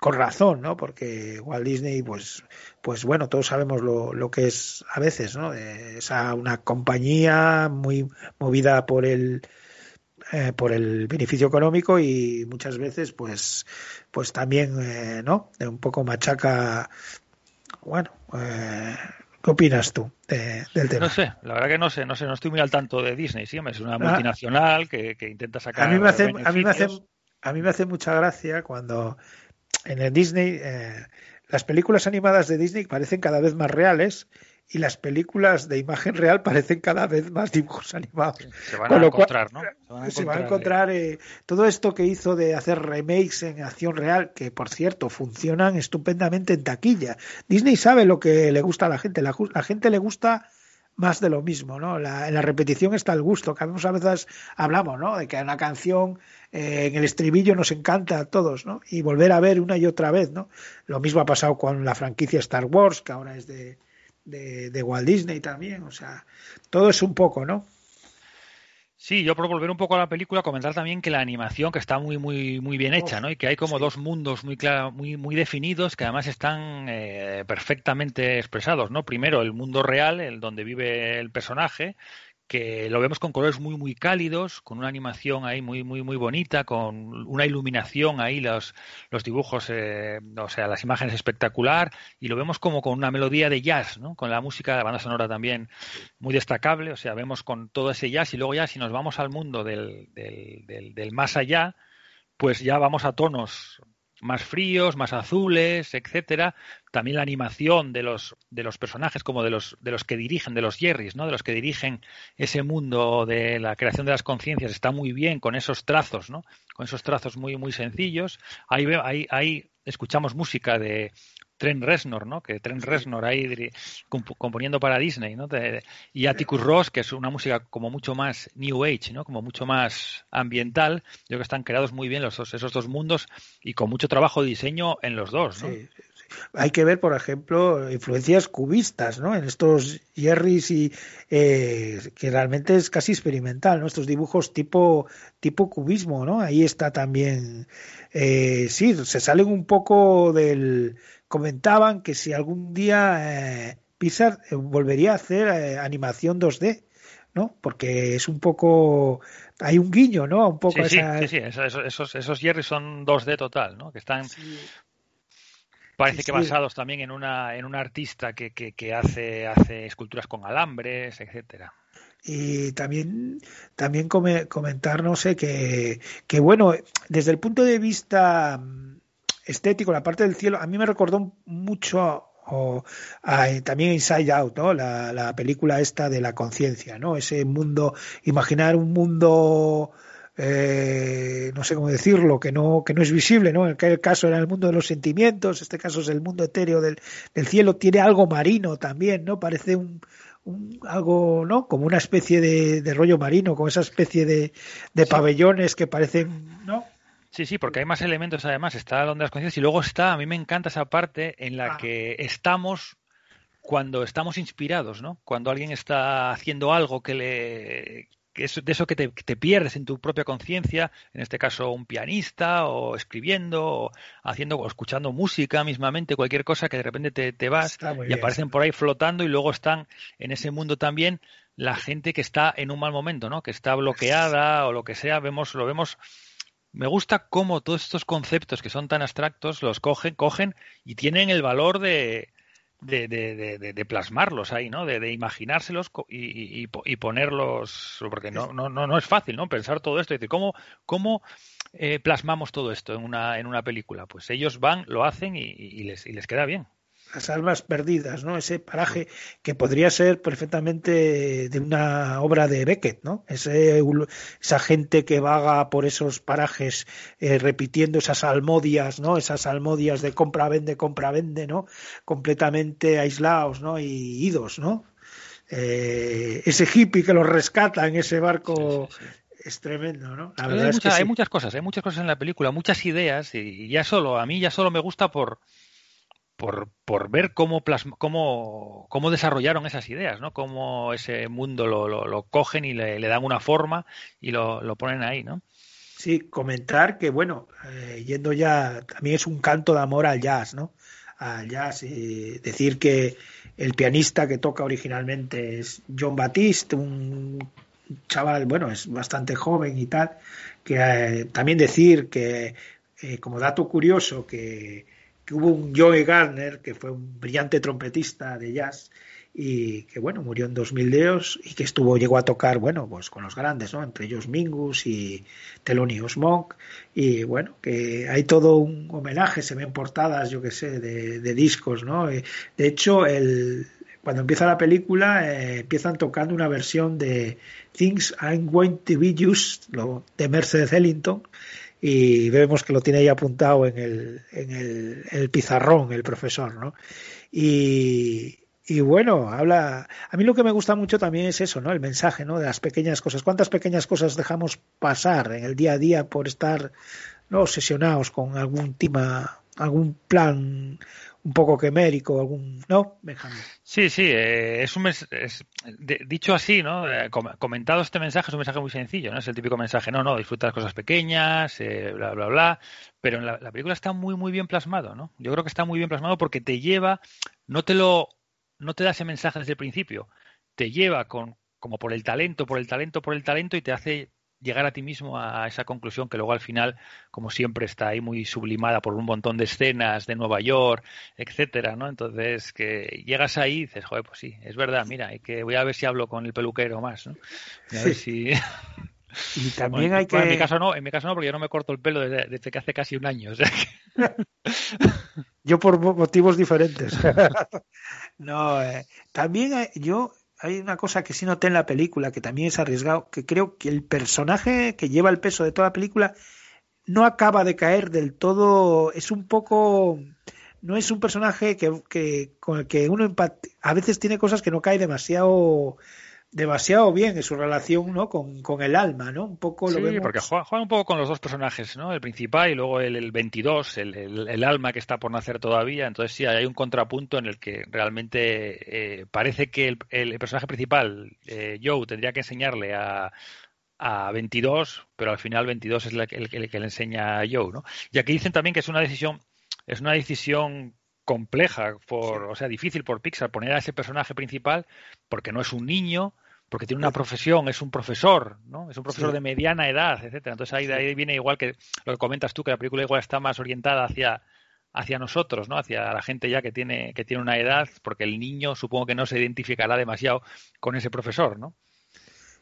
con razón, ¿no? Porque Walt Disney, pues, pues bueno, todos sabemos lo, lo que es a veces, ¿no? Es una compañía muy movida por el eh, por el beneficio económico y muchas veces, pues, pues también, eh, ¿no? De un poco machaca. Bueno, eh, ¿qué opinas tú de- del tema? No sé, la verdad que no sé, no sé, no estoy muy al tanto de Disney, sí, es una Ah. multinacional que, que intenta sacar a mí me hace a mí me hace a mí me hace mucha gracia cuando en el Disney eh, las películas animadas de Disney parecen cada vez más reales y las películas de imagen real parecen cada vez más dibujos animados. Se van Con a lo cual, encontrar, ¿no? Se van a encontrar, encontrar eh, todo esto que hizo de hacer remakes en acción real, que por cierto funcionan estupendamente en taquilla. Disney sabe lo que le gusta a la gente, la, la gente le gusta más de lo mismo, ¿no? La, en la repetición está el gusto, que a veces hablamos, ¿no? De que una canción eh, en el estribillo nos encanta a todos, ¿no? Y volver a ver una y otra vez, ¿no? Lo mismo ha pasado con la franquicia Star Wars, que ahora es de, de, de Walt Disney también, o sea, todo es un poco, ¿no? Sí, yo por volver un poco a la película, comentar también que la animación que está muy muy muy bien hecha, ¿no? Y que hay como sí. dos mundos muy clara- muy muy definidos que además están eh, perfectamente expresados, ¿no? Primero el mundo real, el donde vive el personaje, que lo vemos con colores muy muy cálidos, con una animación ahí muy muy muy bonita, con una iluminación ahí los los dibujos, eh, o sea, las imágenes espectacular y lo vemos como con una melodía de jazz, ¿no? Con la música, la banda sonora también muy destacable, o sea, vemos con todo ese jazz y luego ya si nos vamos al mundo del, del, del, del más allá, pues ya vamos a tonos más fríos, más azules, etcétera. También la animación de los de los personajes como de los de los que dirigen, de los Jerrys, ¿no? De los que dirigen ese mundo de la creación de las conciencias está muy bien con esos trazos, ¿no? Con esos trazos muy muy sencillos. Ahí ahí ahí escuchamos música de Trent Reznor, ¿no? Que Trent Reznor ahí componiendo para Disney, ¿no? Y Atticus Ross, que es una música como mucho más New Age, ¿no? Como mucho más ambiental. Yo creo que están creados muy bien los dos, esos dos mundos y con mucho trabajo de diseño en los dos, ¿no? Sí. Hay que ver, por ejemplo, influencias cubistas, ¿no? En estos Jerrys y eh, que realmente es casi experimental, ¿no? Estos dibujos tipo tipo cubismo, ¿no? Ahí está también, eh, sí, se salen un poco del. Comentaban que si algún día eh, Pixar eh, volvería a hacer eh, animación 2D, ¿no? Porque es un poco, hay un guiño, ¿no? Un poco Sí, sí, esa- sí, sí, eso- eso- esos, esos Jerrys son 2D total, ¿no? Que están, parece Sí, que sí. basados también en una, en un artista que, que, que hace, hace esculturas con alambres, etcétera. Y también, también come- comentar, no sé, que, que bueno, desde el punto de vista mm, estético, la parte del cielo, a mí me recordó mucho o a- también Inside Out, ¿no? La, la película esta de la conciencia, ¿no? Ese mundo, imaginar un mundo eh, no sé cómo decirlo, que no, que no es visible, ¿no? En aquel caso era el mundo de los sentimientos, este caso es el mundo etéreo del, del cielo, tiene algo marino también, ¿no? Parece un, un- algo, ¿no? Como una especie de, de rollo marino, como esa especie de, de pabellones que parecen, ¿no? Sí, sí, porque hay más elementos además. Está donde las conciencias y luego está, a mí me encanta esa parte en la Ah. que estamos cuando estamos inspirados, ¿no? Cuando alguien está haciendo algo que le que es de eso que te, que te pierdes en tu propia conciencia, en este caso un pianista o escribiendo o haciendo o escuchando música mismamente, cualquier cosa que de repente te, te vas y bien, aparecen por ahí flotando y luego están en ese mundo también la gente que está en un mal momento, ¿no? Que está bloqueada o lo que sea, vemos lo vemos me gusta cómo todos estos conceptos que son tan abstractos los cogen, cogen y tienen el valor de, de, de- de- plasmarlos ahí, ¿no? De, imaginárselos y, y- y po- y ponerlos, porque no, no, no, no es fácil, ¿no? Pensar todo esto decir, ¿cómo, cómo eh, plasmamos todo esto en una, en una película? Pues ellos van, lo hacen y, y les, y les queda bien. Las almas perdidas, ¿no? Ese paraje que podría ser perfectamente de una obra de Beckett, ¿no? Ese, esa gente que vaga por esos parajes eh, repitiendo esas almodias, ¿no? Esas almodias de compra vende compra vende, ¿no? Completamente aislados, ¿no? Y idos, ¿no? Eh, ese hippie que los rescata en ese barco Sí, sí, sí. es tremendo, ¿no? La Hay, es que muchas cosas, hay muchas cosas en la película, muchas ideas y, y ya solo, a mí ya solo me gusta por por, por ver cómo, plasma- cómo, cómo desarrollaron esas ideas, ¿no? Cómo ese mundo lo, lo, lo cogen y le, le dan una forma y lo, lo ponen ahí, ¿no? Sí, comentar que, bueno, eh, yendo ya, también es un canto de amor al jazz, ¿no? Al jazz, y decir que el pianista que toca originalmente es John Batiste, un chaval, bueno, es bastante joven y tal, que eh, también decir que, eh, como dato curioso, que, que hubo un Joe Gardner, que fue un brillante trompetista de jazz, y que bueno, murió en 2002 y que estuvo, llegó a tocar, bueno, pues con los grandes, ¿no? Entre ellos Mingus y Thelonious Monk, y bueno, que hay todo un homenaje, se ven portadas, yo que sé, de, de discos, ¿no? Eh, De hecho, el, cuando empieza la película, eh, empiezan tocando una versión de Things I'm Going to Be Used, lo, de Mercedes Ellington, y vemos que lo tiene ahí apuntado en el, en el, en el pizarrón el profesor, ¿no? Y, y bueno, habla. A mí lo que me gusta mucho también es eso, ¿no? El mensaje, ¿no? De las pequeñas cosas. ¿Cuántas pequeñas cosas dejamos pasar en el día a día por estar no obsesionados con algún tema, algún plan un poco quemérico, algún. ¿No, Benjamín? Sí, sí, eh, es un mens- es- de- dicho así, ¿no? Eh, com- comentado este mensaje es un mensaje muy sencillo, ¿no? Es el típico mensaje, no, no, disfruta las cosas pequeñas, eh, bla, bla, bla, pero en la, la película está muy, muy bien plasmado, ¿no? Yo creo que está muy bien plasmado porque te lleva, no te lo, no te da ese mensaje desde el principio, te lleva con, como por el talento, por el talento, por el talento y te hace llegar a ti mismo a esa conclusión que luego al final, como siempre, está ahí muy sublimada por un montón de escenas de Nueva York, etcétera, ¿no? Entonces, que llegas ahí y dices, joder, pues sí, es verdad, mira, hay que, voy a ver si hablo con el peluquero más, ¿no? Voy a ver si... Y también Bueno, hay que. bueno, en mi caso no, en mi caso no, porque yo no me corto el pelo desde, desde que hace casi un año. o sea que- Yo por mo- motivos diferentes. no, eh, también hay- yo hay una cosa que sí noté en la película que también es arriesgado, que creo que el personaje que lleva el peso de toda la película no acaba de caer del todo, es un poco no es un personaje que, con el que uno empat- a veces tiene cosas que no cae demasiado demasiado bien en su relación ¿no? con, con el alma, ¿no? Un poco lo Sí, vemos. porque juega, juega un poco con los dos personajes, ¿no? El principal y luego el, el 22, el, el- el alma que está por nacer todavía. Entonces sí, hay un contrapunto en el que realmente eh, parece que el, personaje principal, eh, Joe, tendría que enseñarle a, a 22, pero al final 22 es la que- el, el que le enseña a Joe, ¿no? Y aquí dicen también que es una decisión, es una decisión compleja, por, o sea, difícil por Pixar poner a ese personaje principal porque no es un niño, porque tiene una profesión, es un profesor, ¿no? Es un profesor Sí. de mediana edad, etcétera. Entonces ahí, de ahí viene igual que lo que comentas tú, que la película igual está más orientada hacia hacia nosotros, ¿no? Hacia la gente ya que tiene que tiene una edad, porque el niño supongo que no se identificará demasiado con ese profesor, ¿no?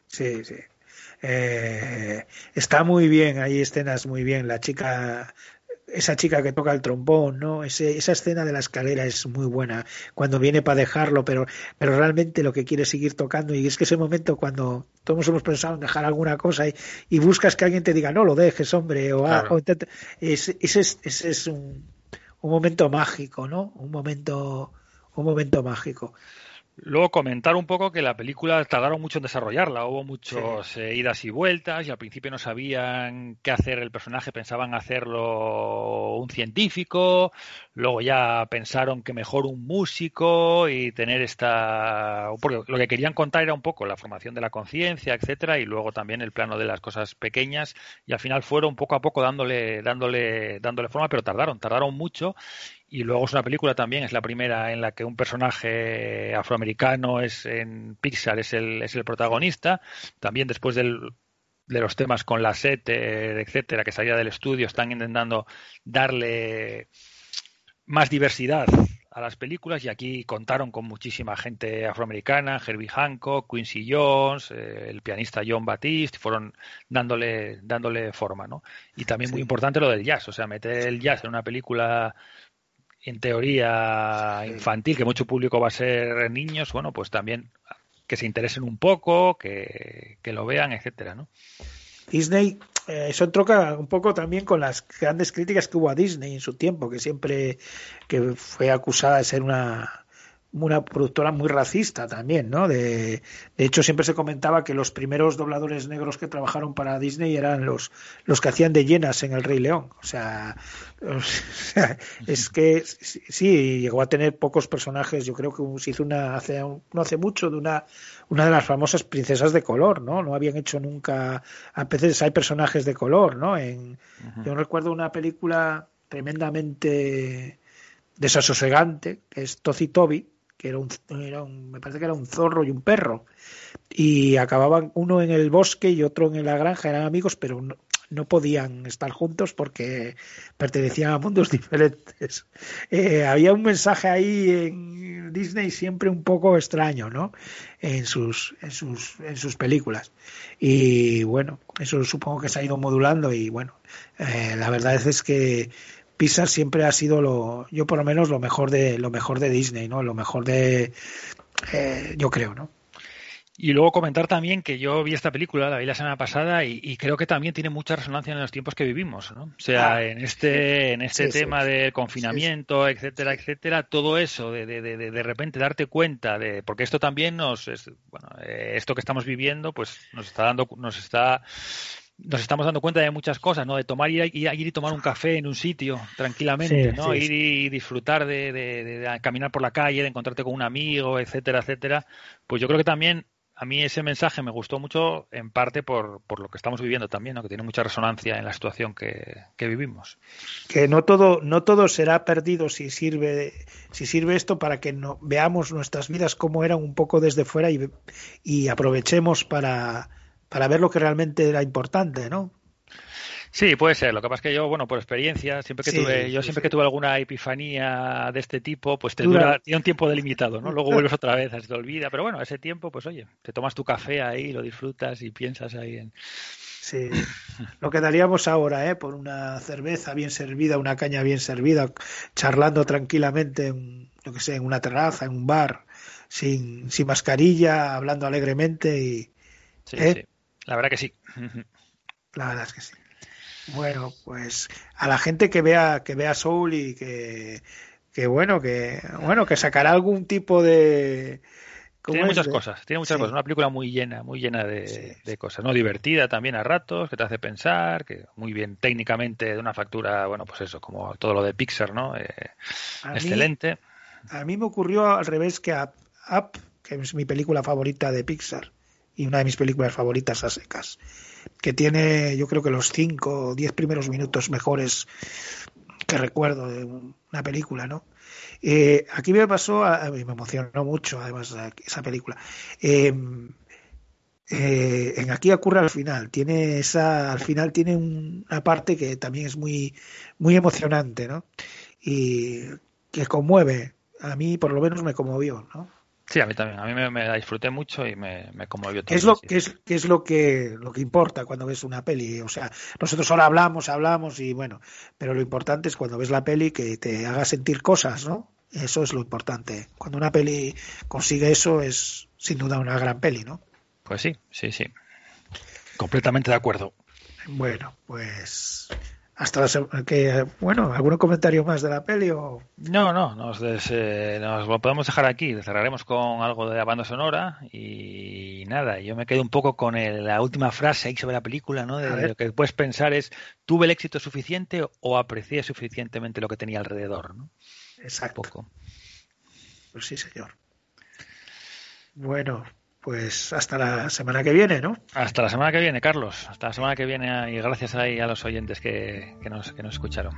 Sí, sí. Eh, está muy bien, hay escenas muy bien. La chica esa chica que toca el trombón, ¿no? Ese, esa escena de la escalera es muy buena cuando viene para dejarlo, pero, pero realmente lo que quiere es seguir tocando y es que ese momento cuando todos hemos pensado en dejar alguna cosa y, y buscas que alguien te diga no lo dejes, hombre, o, ah, Claro. o intenta- ese, ese es, ese es un, un momento mágico, ¿no? Un momento, un momento mágico. Luego comentar un poco que la película tardaron mucho en desarrollarla, hubo muchas eh, idas y vueltas y al principio no sabían qué hacer el personaje, pensaban hacerlo un científico, luego ya pensaron que mejor un músico y tener esta... porque lo que querían contar era un poco la formación de la conciencia, etcétera, y luego también el plano de las cosas pequeñas y al final fueron poco a poco dándole, dándole, dándole forma, pero tardaron, tardaron mucho y luego es una película también, es la primera en la que un personaje afroamericano es en Pixar, es el, es el protagonista. También después del, de los temas con la set, etcétera, que salía del estudio, están intentando darle más diversidad a las películas y aquí contaron con muchísima gente afroamericana, Herbie Hancock, Quincy Jones, eh, el pianista John Batiste, fueron dándole dándole forma, ¿no? Y también muy importante lo del jazz, o sea, meter el jazz en una película en teoría infantil, que mucho público va a ser niños, bueno, pues también que se interesen un poco, que, que lo vean, etcétera, ¿no? Disney, eh, eso troca un poco también con las grandes críticas que hubo a Disney en su tiempo, que siempre que fue acusada de ser una una productora muy racista también, ¿no? De, de hecho, siempre se comentaba que los primeros dobladores negros que trabajaron para Disney eran los, los que hacían de llenas en El Rey León. O sea, o sea, es que sí, sí, llegó a tener pocos personajes. Yo creo que se hizo una hace no hace mucho de una una de las famosas princesas de color, ¿no? No habían hecho nunca a veces hay personajes de color, ¿no? En yo recuerdo una película tremendamente desasosegante, que es Tozi Toby, que era un, me parece que era un zorro y un perro, y acababan uno en el bosque y otro en la granja, eran amigos, pero no, no podían estar juntos porque pertenecían a mundos diferentes. Eh, había un mensaje ahí en Disney siempre un poco extraño, ¿no? En sus, en sus, en sus películas. Y bueno, eso supongo que se ha ido modulando y bueno, eh, la verdad es que Pixar siempre ha sido lo, yo por lo menos lo mejor de, lo mejor de Disney, ¿no? Lo mejor de, eh, yo creo, ¿no? Y luego comentar también que yo vi esta película, la vi la semana pasada, y, y creo que también tiene mucha resonancia en los tiempos que vivimos, ¿no? O sea, Ah, en este, en este sí, sí. tema del confinamiento, etcétera, etcétera, todo eso de, de, de, de repente darte cuenta de, porque esto también nos, es, bueno, eh, esto que estamos viviendo, pues nos está dando, nos está nos estamos dando cuenta de muchas cosas, ¿no? De tomar ir, ir, ir y tomar un café en un sitio tranquilamente, Sí, ¿no? sí, ir y disfrutar de, de- de- de caminar por la calle, de encontrarte con un amigo, etcétera, etcétera. Pues yo creo que también a mí ese mensaje me gustó mucho en parte por, por lo que estamos viviendo también, ¿no? Que tiene mucha resonancia en la situación que, que vivimos. que no todo no todo será perdido si sirve si sirve esto para que no, veamos nuestras vidas como eran un poco desde fuera y, y aprovechemos para para ver lo que realmente era importante no Sí, puede ser. Lo que pasa es que yo, bueno, por experiencia, siempre que Sí, tuve, yo sí, siempre sí. que tuve alguna epifanía de este tipo, pues te Dura- dura, tiene un tiempo delimitado, ¿no? Luego vuelves otra vez, se te olvida. Pero bueno, ese tiempo, pues oye, te tomas tu café ahí, lo disfrutas y piensas ahí en. sí lo que daríamos ahora eh por una cerveza bien servida una caña bien servida charlando tranquilamente en, yo que sé en una terraza en un bar sin sin mascarilla hablando alegremente y Sí, ¿Eh? La verdad que sí. La verdad es que sí. Bueno, pues a la gente que vea que vea Soul y que que bueno que bueno que sacará algún tipo de ¿cómo Tiene muchas De- cosas, tiene muchas Sí. cosas. Una película muy llena, muy llena de, Sí, de sí. cosas, ¿no? Divertida también a ratos, que te hace pensar, que muy bien técnicamente, de una factura, bueno, pues eso, como todo lo de Pixar, ¿no? Eh, A mí- excelente. A mí me ocurrió al revés que Up, que es mi película favorita de Pixar y una de mis películas favoritas a secas, que tiene yo creo que los cinco o diez primeros minutos mejores que recuerdo de una película, ¿no? Eh, aquí me pasó, a, mí me emocionó mucho además esa película. Eh, eh, en aquí ocurre al final, tiene esa, al final tiene un- una parte que también es muy, muy emocionante, ¿no? Y que conmueve, a mí por lo menos me conmovió, ¿no? Sí, a mí también. A mí me, me la disfruté mucho y me, me conmovió ¿Qué es, lo, qué es, qué es lo que lo que importa cuando ves una peli? O sea, nosotros ahora hablamos, hablamos y bueno, pero lo importante es cuando ves la peli que te haga sentir cosas, ¿no? Eso es lo importante. Cuando una peli consigue eso es sin duda una gran peli, ¿no? Pues sí, sí, sí. Completamente de acuerdo. Bueno, pues hasta la semana que bueno, ¿algún comentario más de la peli o No, no, nos, des- eh, nos lo podemos dejar aquí. Cerraremos con algo de la banda sonora y nada, yo me quedo un poco con el- la última frase ahí sobre la película, ¿no? De, lo que puedes pensar es, ¿tuve el éxito suficiente o aprecié suficientemente lo que tenía alrededor? ¿no? Un exacto? poco. Pues sí, señor. Bueno, pues hasta la semana que viene, ¿no? Hasta la semana que viene, Carlos. Hasta la semana que viene y gracias ahí a los oyentes que, que nos, que nos escucharon.